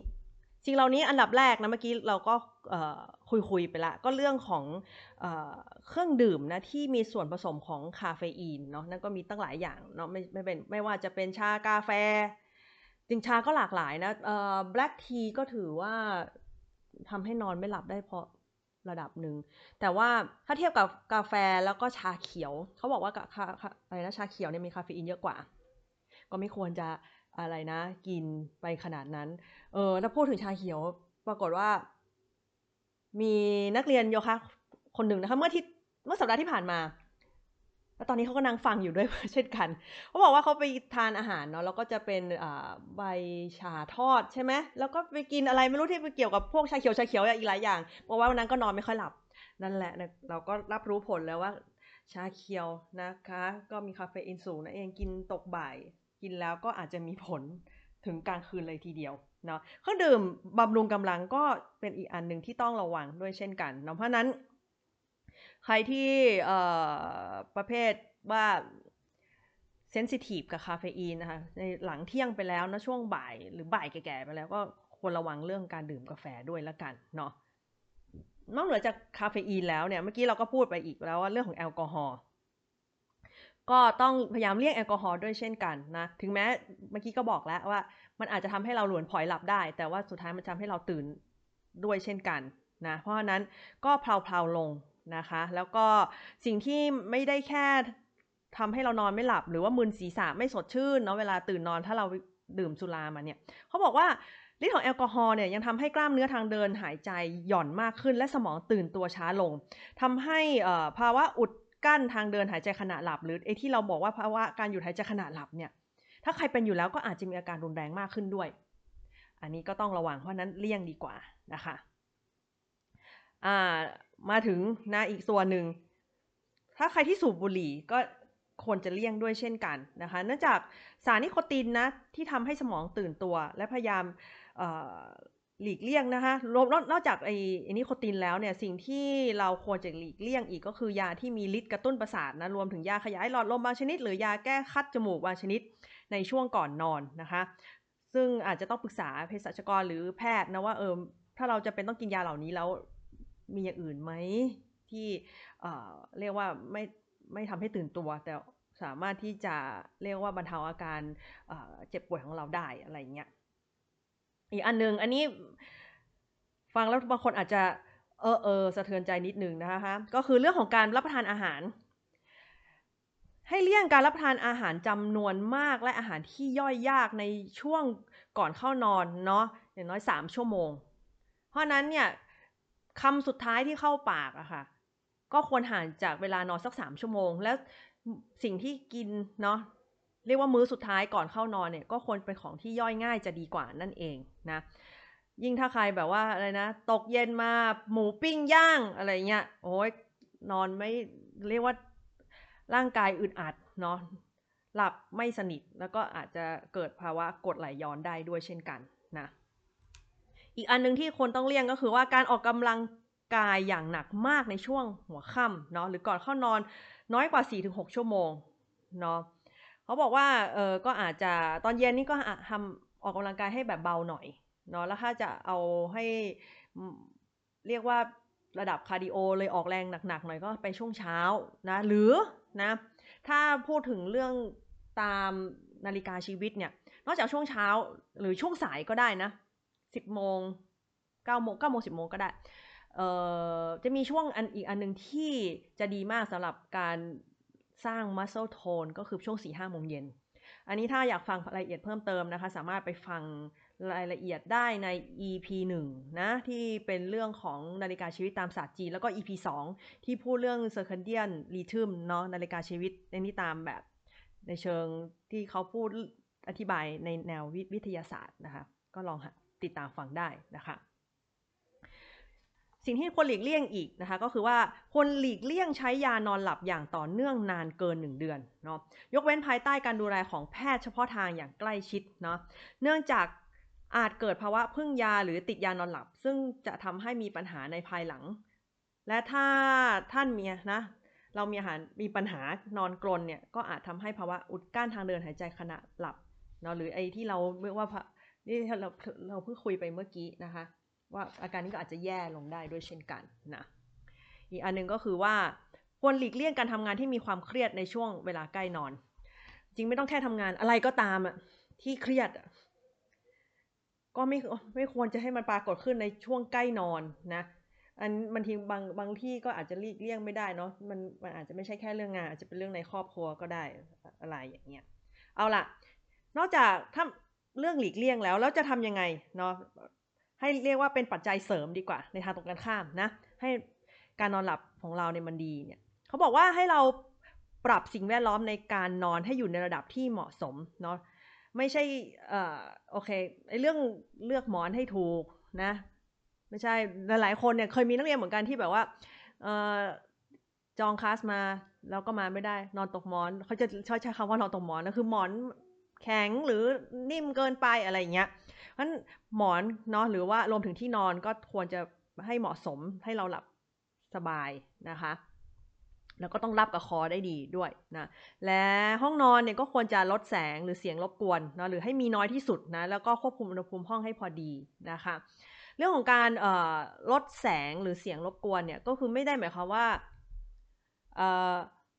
สิ่งเหล่านี้อันดับแรกนะเมื่อกี้เราก็คุยคุยไปละ ก็เรื่องของเอเครื่องดื่มนะที่มีส่วนผสมของคาเฟอีนเนาะนั่นก็มีตั้งหลายอย่างเนาะไม่ไม่เป็นไม่ว่าจะเป็นชากาแฟจริงชาก็หลากหลายนะเออแบล็กทีก็ถือว่าทำให้นอนไม่หลับได้พอ ระดับหนึ่ง แต่ว่าถ้าเทียบกับกาแฟแล้วก็ชาเขียว เขาบอกว่าอะไรนะชาเขียวเนี่ยมีคาเฟอีนเยอะกว่า ก็ไม่ควรจะอะไรนะ กินไปขนาดนั้น เออถ้าพูดถึงชาเขียว ปรากฏว่า มีนักเรียนโยคะคนหนึ่งนะคะ เมื่อที่เมื่อสัปดาห์ที่ผ่านมา แล้วตอนนี้เขาก็นั่งฟังอยู่ด้วย เช่นกันเขาบอกว่าเขาไปทานอาหารเนาะแล้วก็จะเป็นใบชาทอดใช่ไหมแล้วก็ไปกินอะไรไม่รู้ที่เกี่ยวกับพวกชาเขียวชาเขียวอีกหลายอย่างเพราะว่าวันนั้นก็นอนไม่ค่อยหลับนั่นแหละเราก็รับรู้ผลแล้วว่า ชาเขียวนะคะ ก็มีคาเฟอีนสูงนะเองกินตกบ่าย กินแล้วก็อาจจะมีผลถึงกลางคืนเลยทีเดียวเนาะเครื่องดื่มบำรุงกำลังก็เป็นอีกอันหนึ่งที่ต้องระวังด้วยเช่นกันเนาะเพราะนั้น ใครที่ประเภทว่าเซนซิทีฟกับคาเฟอีนนะคะในหลังเที่ยงไปแล้วนะช่วงบ่ายหรือบ่ายแก่ๆไปแล้วก็ควรระวังเรื่องการดื่มกาแฟด้วยละกันเนาะนอกเหนือจากคาเฟอีนแล้วเนี่ยเมื่อกี้เราก็พูดไปอีกแล้วว่าเรื่องของแอลกอฮอล์ก็ต้องพยายามเลี่ยงแอลกอฮอล์ด้วยเช่นกันนะถึงแม้เมื่อกี้ก็บอกแล้วว่ามันอาจจะทำให้เราหลวนผอยหลับได้ แต่ว่าสุดท้ายมันทำให้เราตื่นด้วยเช่นกันนะเพราะฉะนั้นก็เพลาๆลง นะคะ แล้วก็สิ่งที่ไม่ได้แค่ทำให้เรานอนไม่หลับ หรือว่ามึนศีรษะไม่สดชื่นเนาะเวลาตื่นนอนถ้าเราดื่มสุรามาเนี่ยเขาบอกว่าฤทธิ์ของแอลกอฮอล์เนี่ยยังทำให้กล้ามเนื้อทางเดินหายใจหย่อนมากขึ้น และสมองตื่นตัวช้าลงทำให้ภาวะอุดกั้นทางเดินหายใจขณะหลับ หรือไอ้ที่เราบอกว่าภาวะการหยุดหายใจขณะหลับเนี่ยถ้าใครเป็นอยู่แล้วก็อาจจะมีอาการรุนแรงมากขึ้นด้วย อันนี้ก็ต้องระวังเพราะนั้นเลี่ยงดีกว่านะคะอ่า มาถึงนะอีกส่วนหนึ่ง ถ้าใครที่สูบบุหรี่ก็ควรจะเลี่ยงด้วยเช่นกันนะคะ เนื่องจากสารนิโคตินนะที่ทำให้สมองตื่นตัว และพยายามหลีกเลี่ยงนะคะนอกจากไอ้นิโคตินแล้วเนี่ยสิ่งที่เราควรจะหลีกเลี่ยงอีกก็คือยาที่มีฤทธิ์กระตุ้นประสาทนะรวมถึงยาขยายหลอดลมบางชนิด หรือยาแก้คัดจมูกบางชนิดในช่วงก่อนนอนนะคะ ซึ่งอาจจะต้องปรึกษาเภสัชกรหรือแพทย์นะว่าเออถ้าเราจะเป็นต้องกินยาเหล่านี้แล้ว มีอย่างอื่นไหมที่เรียกว่าไม่ไม่ทำให้ตื่นตัว แต่สามารถที่จะเรียกว่าบรรเทาอาการเจ็บป่วยของเราได้อะไรเงี้ยอีกอันหนึ่งอันนี้ฟังแล้วบางคนอาจจะเออเออสะเทือนใจนิดนึงนะคะก็คือเรื่องของการรับประทานอาหาร ให้เลี่ยงการรับประทานอาหารจำนวนมากและอาหารที่ย่อยยากในช่วงก่อนเข้านอนเนาะอย่างน้อยสามชั่วโมง เพราะนั้นเนี่ย คำสุดท้ายที่เข้าปากอะค่ะ ก็ควรห่างจากเวลานอนสักสามชั่วโมง แล้วสิ่งที่กินเนาะเรียกว่ามื้อสุดท้ายก่อนเข้านอนเนี่ย ก็ควรเป็นของที่ย่อยง่ายจะดีกว่านั่นเองนะ ยิ่งถ้าใครแบบว่าอะไรนะ ตกเย็นมาหมูปิ้งย่างอะไรเงี้ยโอ้ยนอนไม่เรียกว่าร่างกายอึดอัดเนาะหลับไม่สนิทแล้วก็อาจจะเกิดภาวะกดไหลย้อนได้ด้วยเช่นกันนะ อีกอันนึงที่คนต้องเลี่ยงก็คือว่าการออกกำลังกายอย่างหนักมากในช่วงหัวค่ำเนาะหรือก่อนเข้านอนน้อยกว่า 4-6 ชั่วโมงเนาะเขาบอกว่าเออก็อาจจะตอนเย็นนี่ก็ทำออกกำลังกายให้แบบเบาหน่อยเนาะแล้วถ้าจะเอาให้เรียกว่าระดับคาร์ดิโอเลยออกแรงหนักๆหน่อยก็ไปช่วงเช้านะหรือนะถ้าพูดถึงเรื่องตามนาฬิกาชีวิตเนี่ยนอกจากช่วงเช้าหรือช่วงสายก็ได้นะ สิบโมงเก้าโมงเก้าโมงสิบโมงก็ได้เอ่อจะมีช่วงอันอีกอันหนึ่งที่จะดีมากสำหรับการสร้าง muscle tone ก็คือช่วง4ี่ห้าโมงเย็น อันนี้ถ้าอยากฟังรายละเอียดเพิ่มเติมนะคะ สามารถไปฟังรายละเอียดได้ใน EP 1 นะ ที่เป็นเรื่องของนาฬิกาชีวิตตามศาสตร์จีน แล้วก็ EP 2 ที่พูดเรื่อง circadian rhythm เนาะนาฬิกาชีวิตในนี้ตามแบบในเชิงที่เขาพูดอธิบายในแนววิทยาศาสตร์นะคะ ก็ลอง ติดตามฟังได้นะคะ สิ่งที่ควรหลีกเลี่ยงอีกนะคะก็คือว่าควรหลีกเลี่ยงใช้ยานอนหลับอย่างต่อเนื่องนานเกิน 1 เดือนเนาะยกเว้นภายใต้การดูแลของแพทย์เฉพาะทางอย่างใกล้ชิดเนาะเนื่องจากอาจเกิดภาวะพึ่งยาหรือติดยานอนหลับ ซึ่งจะทำให้มีปัญหาในภายหลัง และถ้าท่านมีนะเรามีอาหารมีปัญหานอนกรนเนี่ยก็อาจทำให้ภาวะอุดกั้นทางเดินหายใจขณะหลับเนาะหรือไอ้ที่เราเมื่อว่า นี่เราเราเพิ่งคุยไปเมื่อกี้นะคะ ว่าอาการนี้ก็อาจจะแย่ลงได้ด้วยเช่นกันนะอีกอันนึงก็คือว่าควรหลีกเลี่ยงการทำงานที่มีความเครียดในช่วงเวลาใกล้นอน จริงไม่ต้องแค่ทำงานอะไรก็ตามอะที่เครียดก็ไม่ไม่ควรจะให้มันปรากฏขึ้นในช่วงใกล้นอนนะอันบางทีบางบางที่ก็อาจจะหลีกเลี่ยงไม่ได้เนาะมันมันอาจจะไม่ใช่แค่เรื่องงาน อาจจะเป็นเรื่องในครอบครัวก็ได้อะไรอย่างเงี้ยเอาล่ะ นอกจากถ้า เรื่องหลีกเลี่ยงแล้ว แล้วจะทำยังไงเนาะให้เรียกว่าเป็นปัจจัยเสริมดีกว่า ในทางตรงกันข้ามนะ ให้การนอนหลับของเราเนี่ยมันดีเนี่ยเขาบอกว่าให้เราปรับสิ่งแวดล้อมในการนอนให้อยู่ในระดับที่เหมาะสมเนาะไม่ใช่เอ่อโอเคไอ้เรื่องเลือกหมอนให้ถูกนะ ไม่ใช่หลายๆคนเนี่ยเคยมีนักเรียนเหมือนกันที่แบบว่าเอ่อจองคลาสมาแล้วก็มาไม่ได้นอนตกหมอนเขาจะชอบใช้คำว่านอนตกหมอนนะคือหมอน แข็งหรือนิ่มเกินไปอะไรอย่างเงี้ยเพราะหมอนเนาะหรือว่ารวมถึงที่นอนก็ควรจะให้เหมาะสมให้เราหลับสบายนะคะ แล้วก็ต้องรับกับคอได้ดีด้วยนะและห้องนอนเนี่ยก็ควรจะลดแสงหรือเสียงรบกวนนะหรือให้มีน้อยที่สุดนะแล้วก็ควบคุมอุณหภูมิห้องให้พอดีนะคะ เรื่องของการลดแสงหรือเสียงรบกวนเนี่ยก็คือไม่ได้หมายความว่า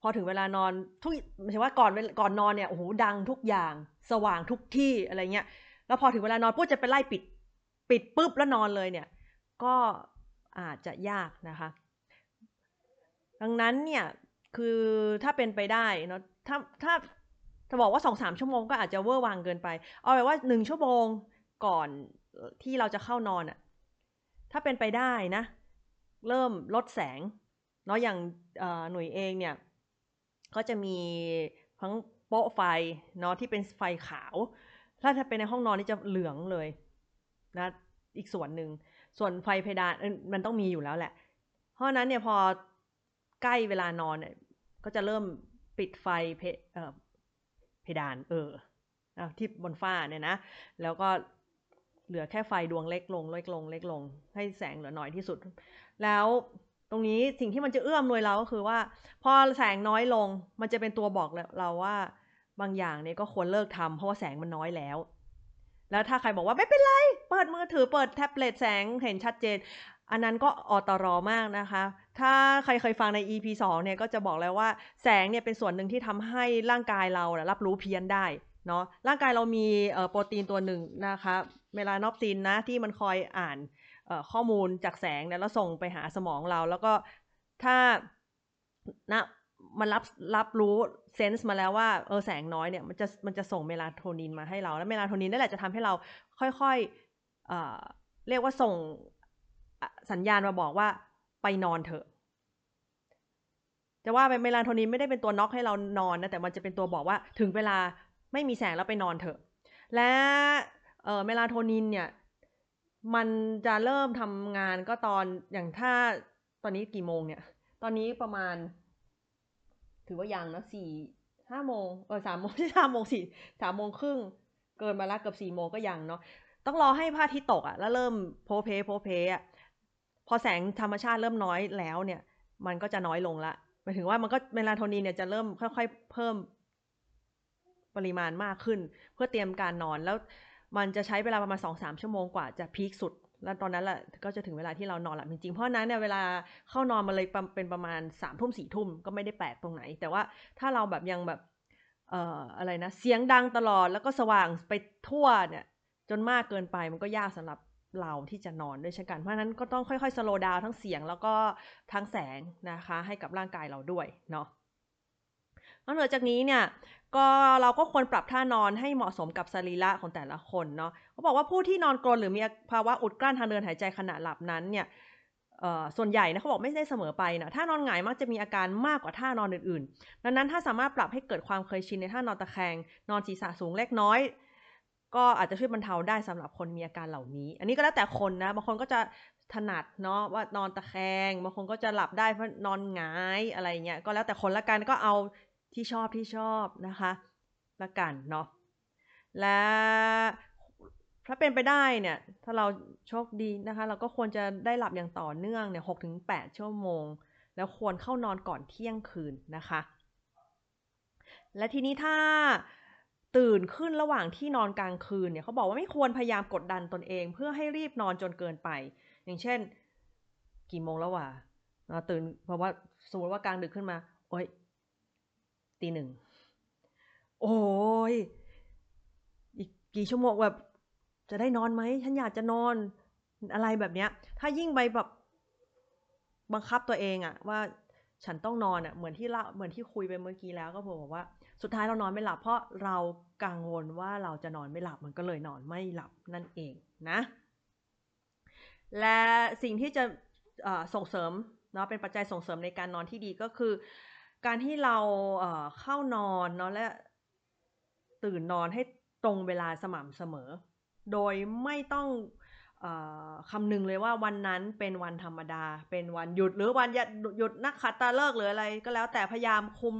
พอถึงเวลานอนทุกหมายถึงว่าก่อนก่อนนอนเนี่ยโอ้โหดังทุกอย่าง สว่างทุกที่อะไรเงี้ย แล้วพอถึงเวลานอนปุ๊บจะไปไล่ปิด ปิดปุ๊บแล้วนอนเลยเนี่ย ก็อาจจะยากนะคะ ดังนั้นเนี่ยคือถ้าเป็นไปได้เนาะถ้าถ้าจะบอกว่าสองสามชั่วโมงก็อาจจะเวอร์วังเกินไป เอาแบบว่าหนึ่งชั่วโมงก่อนที่เราจะเข้านอนอะถ้าเป็นไปได้นะ เริ่มลดแสงเนาะอย่างหน่วยเองเนี่ย ก็จะมีทั้งโป๊ะไฟเนาะที่เป็นไฟขาว ถ้าถ้าเป็นในห้องนอนนี่จะเหลืองเลยนะอีกส่วนหนึ่ง ส่วนไฟเพดานมันต้องมีอยู่แล้วแหละ เพราะนั้นเนี่ยพอใกล้เวลานอนเนี่ยก็จะเริ่มปิดไฟเพเพดานเออที่บนฝ้าเนี่ยนะ แล้วก็เหลือแค่ไฟดวงเล็กลงเล็กลง เล็กลง ให้แสงเหลือน้อยที่สุด แล้ว ตรงนี้สิ่งที่มันจะเอื้อมหนวยเราก็คือว่า พอแสงน้อยลงมันจะเป็นตัวบอกเราว่า บางอย่างเนี่ยก็ควรเลิกทำเพราะว่าแสงมันน้อยแล้ว แล้วถ้าใครบอกว่าไม่เป็นไร เปิดมือถือเปิดแท็บเล็ตแสงเห็นชัดเจน อันนั้นก็อตรอมากนะคะ ถ้าใครเคยฟังใน EP 2เนี่ยก็จะบอกแล้วว่าแสงเนี่ยเป็นส่วนหนึ่งที่ทำให้ร่างกายเรารับรู้เพี้ยนได้เนาะร่างกายเรามีโปรตีนตัวหนึ่งนะคะเมลานอฟซินนะที่มันคอยอ่าน ข้อมูลจากแสงเนี่ยแล้วส่งไปหาสมองเรา แล้วก็ถ้านะมันรับรับรู้เซนส์มาแล้วว่าเออแสงน้อยเนี่ยมันจะมันจะส่งเมลาโทนินมาให้เรา แล้วเมลาโทนินนั่นแหละจะทำให้เราค่อยๆเอ่อเรียกว่าส่งสัญญาณมาบอกว่าไปนอนเถอะจะว่าไปเมลาโทนินไม่ได้เป็นตัวน็อกให้เรานอนนะแต่มันจะเป็นตัวบอกว่าถึงเวลาไม่มีแสงแล้วไปนอนเถอะ และเเมลาโทนินเนี่ย มันจะเริ่มทำงานก็ตอนอย่างถ้าตอนนี้กี่โมงเนี่ย ตอนนี้ประมาณ ถือว่ายังนะสี่ห้าโมงเออสามโมงที่สามโมงสี่สามโมงครึ่งเกินมาล้วเกือบสี่โมงก็ยังเนาะต้องรอให้พระอาทิตย์ตกอะ่ะ แล้วเริ่มโพเพโพเพอะ่ะพอแสงธรรมชาติเริ่มน้อยแล้วเนี่ย มันก็จะน้อยลงละหมายถึงว่ามันก็เมลาโทนินเนี่ยจะเริ่มค่อยๆเพิ่มปริมาณมากขึ้น เพื่อเตรียมการนอนแล้ว มันจะใช้เวลาประมาณสองสามชั่วโมงกว่าจะพีคสุด แล้วตอนนั้นแหละก็จะถึงเวลาที่เรานอนหลับจริงๆ เพราะนั้นเนี่ยเวลาเข้านอนมาเลยเป็นประมาณสามทุ่มสี่ทุ่มก็ไม่ได้แปลกตรงไหน แต่ว่าถ้าเราแบบยังแบบเอ่ออะไรนะเสียงดังตลอดแล้วก็สว่างไปทั่วเนี่ยจนมากเกินไปมันก็ยากสำหรับเราที่จะนอนด้วยเช่นกัน เพราะนั้นก็ต้องค่อยๆสโลว์ดาวทั้งเสียงแล้วก็ทั้งแสงนะคะ ให้กับร่างกายเราด้วยเนาะ นอกเหนือจากนี้เนี่ยก็เราก็ควรปรับท่านอนให้เหมาะสมกับสรีระของแต่ละคนเนาะเขาบอกว่าผู้ที่นอนกรนหรือมีภาวะอุดกลั้นทางเดินหายใจขณะหลับนั้นเนี่ยส่วนใหญ่นะเขาบอกไม่ได้เสมอไปนะถ้านอนหงายมักจะมีอาการมากกว่าท่านอนอื่นๆ ดังนั้นถ้าสามารถปรับให้เกิดความเคยชินในท่านอนตะแคงนอนศีรษะสูงเล็กน้อย ก็อาจจะช่วยบรรเทาได้สำหรับคนมีอาการเหล่านี้ อันนี้ก็แล้วแต่คนนะบางคนก็จะถนัดเนาะว่านอนตะแคงบางคนก็จะหลับได้เพราะนอนหงายอะไรเงี้ยก็แล้วแต่คนละกันก็เอา ที่ชอบที่ชอบนะคะละกันเนาะและถ้าเป็นไปได้เนี่ย ถ้าเราโชคดีนะคะ เราก็ควรจะได้หลับอย่างต่อเนื่องเนี่ยหกถึงแปดชั่วโมง แล้วควรเข้านอนก่อนเที่ยงคืนนะคะ และทีนี้ถ้าตื่นขึ้นระหว่างที่นอนกลางคืนเนี่ยเขาบอกว่าไม่ควรพยายามกดดันตนเอง เพื่อให้รีบนอนจนเกินไป อย่างเช่น กี่โมงแล้ววะตื่นเพราะว่าสมมติว่ากลางดึกขึ้นมา โอ๊ย ตีหนึ่ง โอ้ย อีกกี่ชั่วโมงแบบ จะได้นอนไหม ฉันอยากจะนอน อะไรแบบเนี้ย ถ้ายิ่งไปแบบบังคับตัวเองอะว่าฉันต้องนอนอะเหมือนที่เราเหมือนที่คุยไปเมื่อกี้แล้วก็บอกว่า สุดท้ายเรานอนไม่หลับ เพราะเรากังวลว่าเราจะนอนไม่หลับมันก็เลยนอนไม่หลับนั่นเองนะ และสิ่งที่จะส่งเสริมเนาะเป็นปัจจัยส่งเสริมในการนอนที่ดีก็คือ การที่เราเข้านอนเนาะและตื่นนอนให้ตรงเวลาสม่ำเสมอ โดยไม่ต้องอคำนึงเลยว่าวันนั้นเป็นวันธรรมดา เป็นวันหยุดหรือวันหยุดนักขัดตาเลิกหรืออะไรก็แล้วแต่พยายามคุม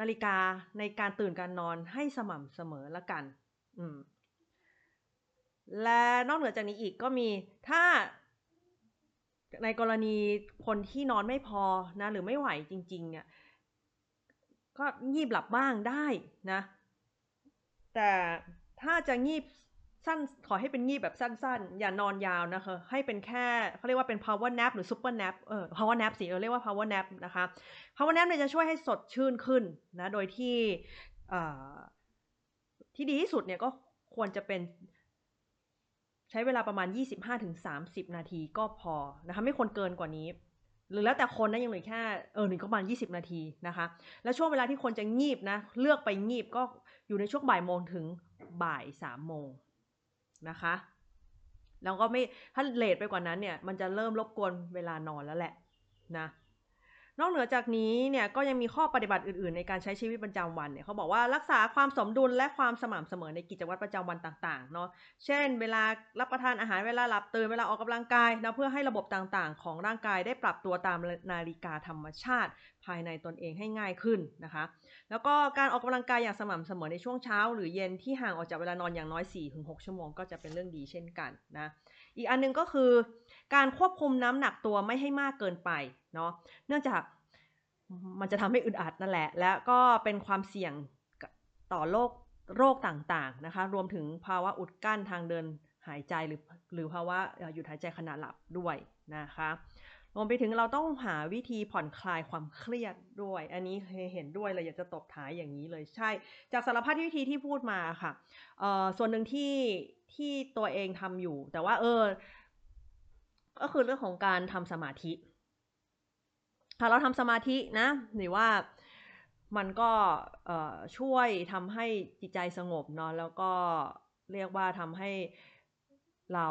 นาฬิกาในการตื่นการนอนให้สม่ำเสมอละกัน และนอกเหนือจากนี้อีกก็มีถ้า ในกรณีคนที่นอนไม่พอนะ หรือไม่ไหวจริง ๆ เนี่ย ก็งีบหลับบ้างได้นะ แต่ถ้าจะงีบสั้นขอให้เป็นงีบแบบสั้นๆ อย่านอนยาวนะคะ ให้เป็นแค่เขาเรียกว่าเป็น power nap หรือ super nap เออ power nap สิเราเรียกว่า power nap นะคะ power nap เนี่ยจะช่วยให้สดชื่นขึ้นนะ โดยที่ที่ดีที่สุดเนี่ยก็ควรจะเป็น ใช้เวลาประมาณ 25-30 นาทีก็พอนะคะ ไม่ควรเกินกว่านี้ หรือแล้วแต่คนนะยังเหลือแค่เออหนึ่งก็ประมาณ 20 นาทีนะคะ แล้วช่วงเวลาที่คนจะงีบนะ เลือกไปงีบก็อยู่ในช่วงบ่ายโมงถึงบ่ายสามโมงนะคะแล้วก็ไม่ถ้าเลทไปกว่านั้นเนี่ย มันจะเริ่มรบกวนเวลานอนแล้วแหละนะ นอกเหนือจากนี้เนี่ยก็ยังมีข้อปฏิบัติอื่นๆ ในการใช้ชีวิตประจำวันเนี่ยเขาบอกว่ารักษาความสมดุลและความสม่ำเสมอในกิจวัตรประจำวันต่างๆเนาะเช่น เวลารับประทานอาหารเวลาหลับตื่นเวลาออกกำลังกายนะเพื่อให้ระบบต่างๆ ของร่างกายได้ปรับตัวตามนาฬิกาธรรมชาติ ภายในตนเองให้ง่ายขึ้นนะคะ แล้วก็การออกกำลังกายอย่างสม่ำเสมอในช่วงเช้า หรือเย็นที่ห่างออกจากเวลานอนอย่างน้อย 4-6 ชั่วโมงก็จะเป็นเรื่องดีเช่นกันนะอีกอันนึงก็คือ การควบคุมน้ำหนักตัวไม่ให้มากเกินไป เนาะเนื่องจากมันจะทำให้อึดอัดนั่นแหละ และก็เป็นความเสี่ยงต่อโรคโรคต่างๆนะคะ รวมถึงภาวะอุดกั้นทางเดินหายใจหรือหรือภาวะหยุดหายใจขณะหลับด้วยนะคะรวมไปถึงเราต้องหาวิธีผ่อนคลายความเครียดด้วย อันนี้เห็นด้วยเลยอยากจะตบท้ายอย่างนี้เลยใช่ จากสารพัดวิธีที่พูดมาค่ะส่วนหนึ่งที่ที่ตัวเองทำอยู่ แต่ว่าเออ ก็คือเรื่องของการทำสมาธิ ค่ะเราทำสมาธินะหรือว่ามันก็ช่วยทำให้จิตใจสงบเนาะแล้วก็เรียกว่าทำให้เรา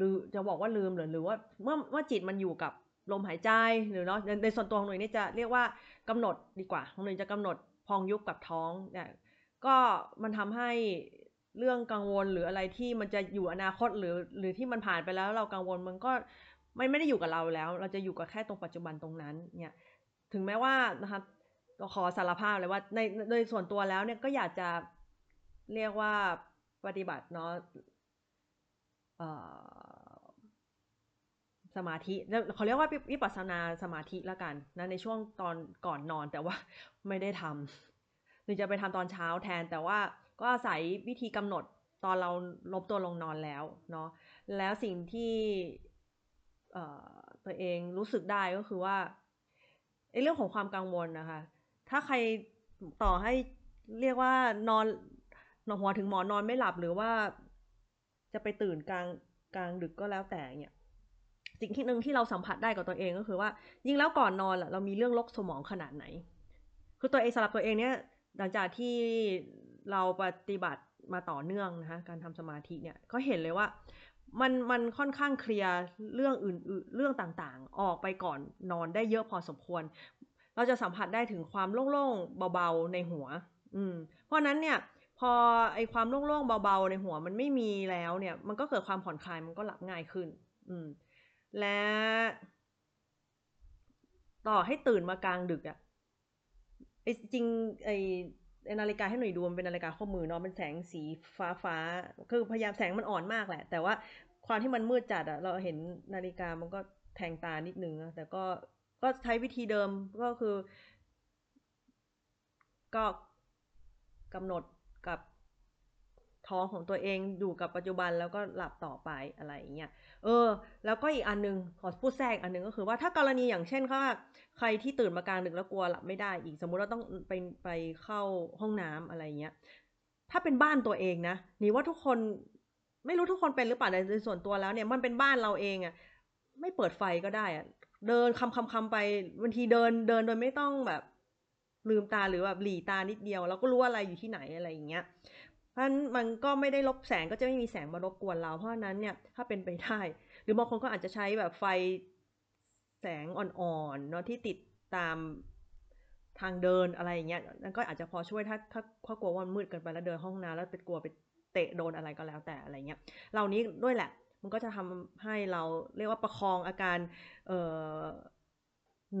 ลืจะบอกว่าลืมหรือหรือว่าเมื่อเมื่อจิตมันอยู่กับลมหายใจหรือเนาะในส่วนตัวของหน่ยนี่จะเรียกว่ากำหนดดีกว่าของหน่ยจะกำหนดพองยุบกับท้องเนี่ยก็มันทำให้เรื่องกังวลหรืออะไรที่มันจะอยู่อนาคตหรือหรือที่มันผ่านไปแล้วเรากังวลมันก็ ไม่ไม่ได้อยู่กับเราแล้ว เราจะอยู่กับแค่ตรงปัจจุบันตรงนั้นเนี่ยถึงแม้ว่านะคะขอสารภาพเลยว่าในโดยส่วนตัวแล้วเนี่ยก็อยากจะเรียกว่าปฏิบัติเนาะสมาธิเขาเรียกว่าวิปัสสนาสมาธิละกันนะในช่วงตอนก่อนนอนแต่ว่าไม่ได้ทำหรือจะไปทำตอนเช้าแทน แต่ว่าก็อาศัยวิธีกำหนดตอนเราลบตัวลงนอนแล้วเนาะแล้วสิ่งที่ ตัวเองรู้สึกได้ก็คือว่าไอ้เรื่องของความกังวลนะคะ ถ้าใครต่อให้เรียกว่านอนนอนหัวถึงหมอนอนไม่หลับหรือว่าจะไปตื่นกลางกลางดึกก็แล้วแต่เนี่ยสิ่งที่หนึ่งที่เราสัมผัสได้กับตัวเองก็คือว่า ยิ่งแล้วก่อนนอนล่ะเรามีเรื่องลกสมองขนาดไหน คือตัวเองสำหรับตัวเองเนี่ยหลังจากที่เราปฏิบัติมาต่อเนื่องนะคะการทำสมาธิเนี่ยก็เห็นเลยว่า มันมันค่อนข้างเคลียร์เรื่องอื่นเรื่องต่างๆ ออกไปก่อนนอนได้เยอะพอสมควร เราจะสัมผัสได้ถึงความโล่งๆเบาๆในหัว อืม เพราะนั้นเนี่ย พอไอความโล่งๆเบาๆในหัวมันไม่มีแล้วเนี่ย มันก็เกิดความผ่อนคลายมันก็หลับง่ายขึ้น อืม และ ต่อให้ตื่นมากลางดึกอะไอจริงไอ นาฬิกาให้หน่อยดูมันเป็นนาฬิกาข้อมือเนาะเป็นแสงสีฟ้าฟ้าคือพยายามแสงมันอ่อนมากแหละ แต่ว่าความที่มันมืดจัดอะเราเห็นนาฬิกามันก็แทงตานิดนึงนะแต่ก็ก็ใช้วิธีเดิมก็คือ ก็กำหนดกับ ท้องของตัวเองอยู่กับปัจจุบันแล้วก็หลับต่อไปอะไรอย่างเงี้ยเออ แล้วก็อีกอันนึงขอพูดแทรกอันนึงก็คือว่าถ้ากรณีอย่างเช่นว่าใครที่ตื่นมากลางดึกแล้วกลัวหลับไม่ได้อีกสมมุติเราต้องไปไปเข้าห้องน้ำอะไรเงี้ยถ้าเป็นบ้านตัวเองนะนี่ว่าทุกคนไม่รู้ทุกคนเป็นหรือเปล่าในส่วนตัวแล้วเนี่ยมันเป็นบ้านเราเองอะ่ะไม่เปิดไฟก็ได้อะ่ะเดินคำคำคำไปบางทีเดินเดินโดยไม่ต้องแบบลืมตาหรือแบบหลีตานิดเดียวเราก็รู้อะไรอยู่ที่ไหนอะไรอย่างเงี้ย เพราะฉะนั้นมันก็ไม่ได้ลบแสงก็จะไม่มีแสงมารบกวนเรา เพราะนั้นเนี่ยถ้าเป็นไปได้ หรือบางคนก็อาจจะใช้แบบไฟแสงอ่อนๆเนาะที่ติดตามทางเดินอะไรอย่างเงี้ยนั่นก็อาจจะพอช่วยถ้าถ้าถ้ากลัวว่ามันมืดเกินไปแล้วเดินห้องน้ำแล้วไปกลัวไปเตะโดนอะไรก็แล้วแต่อะไรเงี้ยเหล่านี้ด้วยแหละ มันก็จะทำให้เราเรียกว่าประคองอาการเอ่อ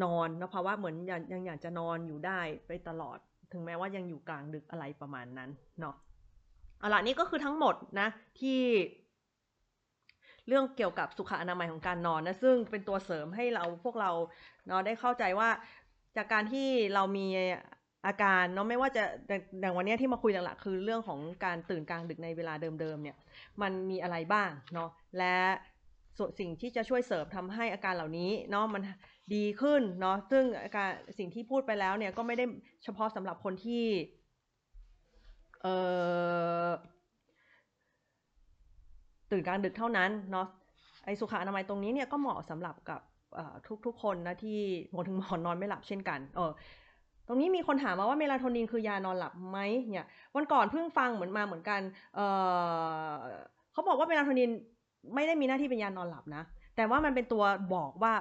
นอนนะเพราะว่าเหมือนยังยังอยากจะนอนอยู่ได้ไปตลอด ถึงแม้ว่ายังอยู่กลางดึกอะไรประมาณนั้นเนาะ เอาละนี่ก็คือทั้งหมดนะที่เรื่องเกี่ยวกับสุขอนามัยของการนอนนะซึ่งเป็นตัวเสริมให้เราพวกเราเนาะได้เข้าใจว่าจากการที่เรามีอาการเนาะไม่ว่าจะอย่างวันนี้ที่มาคุยหลักๆคือเรื่องของการตื่นกลางดึกในเวลาเดิมๆเนี่ยมันมีอะไรบ้างเนาะและส่วนสิ่งที่จะช่วยเสริมทำให้อาการเหล่านี้เนาะมันดีขึ้นเนาะซึ่งอาการสิ่งที่พูดไปแล้วเนี่ยก็ไม่ได้เฉพาะสำหรับคนที่ เอ่อตื่นกลางดึกเท่านั้นเนาะไอสุขอนามัยตรงนี้เนี่ยก็เหมาะสำหรับกับทุกๆคนนะที่หมถึงหมอนนอนไม่หลับเช่นกันเออตรงนี้มีคนถามมาว่าเมลาโทนินคือยานอนหลับไหมเนี่ยวันก่อนเพิ่งฟังเหมือนมาเหมือนกันเออเขาบอกว่าเมลาโทนินไม่ได้มีหน้าที่เป็นยานอนหลับนะ แต่ว่ามันเป็นตัวบอกว่า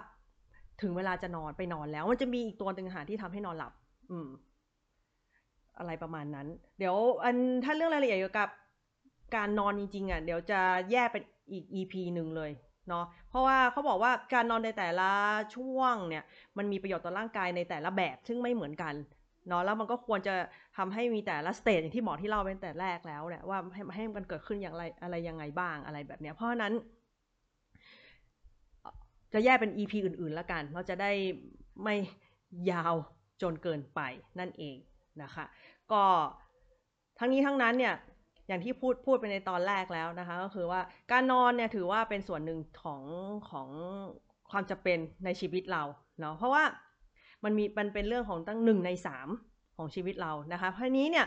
ถึงเวลาจะนอนไปนอนแล้ว มันจะมีอีกตัวหนึ่งหาที่ทำให้นอนหลับ อืม อะไรประมาณนั้น เดี๋ยวอันถ้าเรื่องรายละเอียดเกี่ยวกับการนอนจริงๆอะเดี๋ยวจะแยกเป็นอีก EP หนึ่งเลยเนาะเพราะว่าเขาบอกว่าการนอนในแต่ละช่วงเนี่ยมันมีประโยชน์ต่อร่างกายในแต่ละแบบซึ่งไม่เหมือนกันเนาะแล้วมันก็ควรจะทำให้มีแต่ละสเตจอย่างที่หมอที่เล่าเป็นแต่แรกแล้วเนี่ยว่าให้ให้มันเกิดขึ้นอย่างไรอะไรยังไงบ้างอะไรแบบเนี้ยเพราะนั้น จะแยกเป็น EP อื่นๆแล้วกัน เราจะได้ไม่ยาวจนเกินไปนั่นเองนะคะ ก็ทั้งนี้ทั้งนั้นเนี่ยอย่างที่พูดพูดไปในตอนแรกแล้วนะคะ ก็คือว่าการนอนเนี่ยถือว่าเป็นส่วนหนึ่งของของความจะเป็นในชีวิตเราเนาะเพราะว่ามันมีมันเป็นเรื่องของตั้งหนึ่งในสามของชีวิตเรานะคะเพราะนี้เนี่ย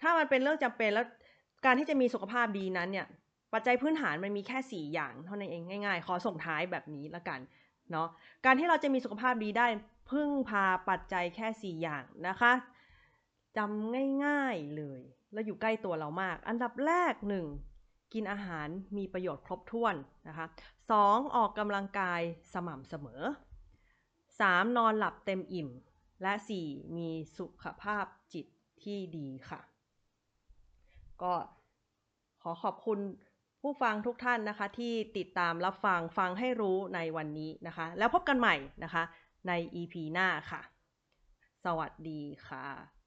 ถ้ามันเป็นเรื่องจำเป็นแล้วการที่จะมีสุขภาพดีนั้นเนี่ยปัจจัยพื้นฐานมันมีแค่สี่อย่างเท่านั้นเองง่ายๆ ขอส่งท้ายแบบนี้ละกันเนาะการที่เราจะมีสุขภาพดีได้พึ่งพาปัจจัยแค่สี่อย่างนะคะ จำง่ายๆเลย แล้วอยู่ใกล้ตัวเรามาก อันดับแรกหนึ่งกินอาหารมีประโยชน์ครบถ้วนนะคะสองออกกำลังกายสม่ำเสมอสามนอนหลับเต็มอิ่ม และสี่มีสุขภาพจิตที่ดีค่ะ ก็ขอขอบคุณผู้ฟังทุกท่านนะคะที่ติดตามรับฟังฟังให้รู้ในวันนี้นะคะ แล้วพบกันใหม่นะคะใน EP หน้าค่ะ สวัสดีค่ะ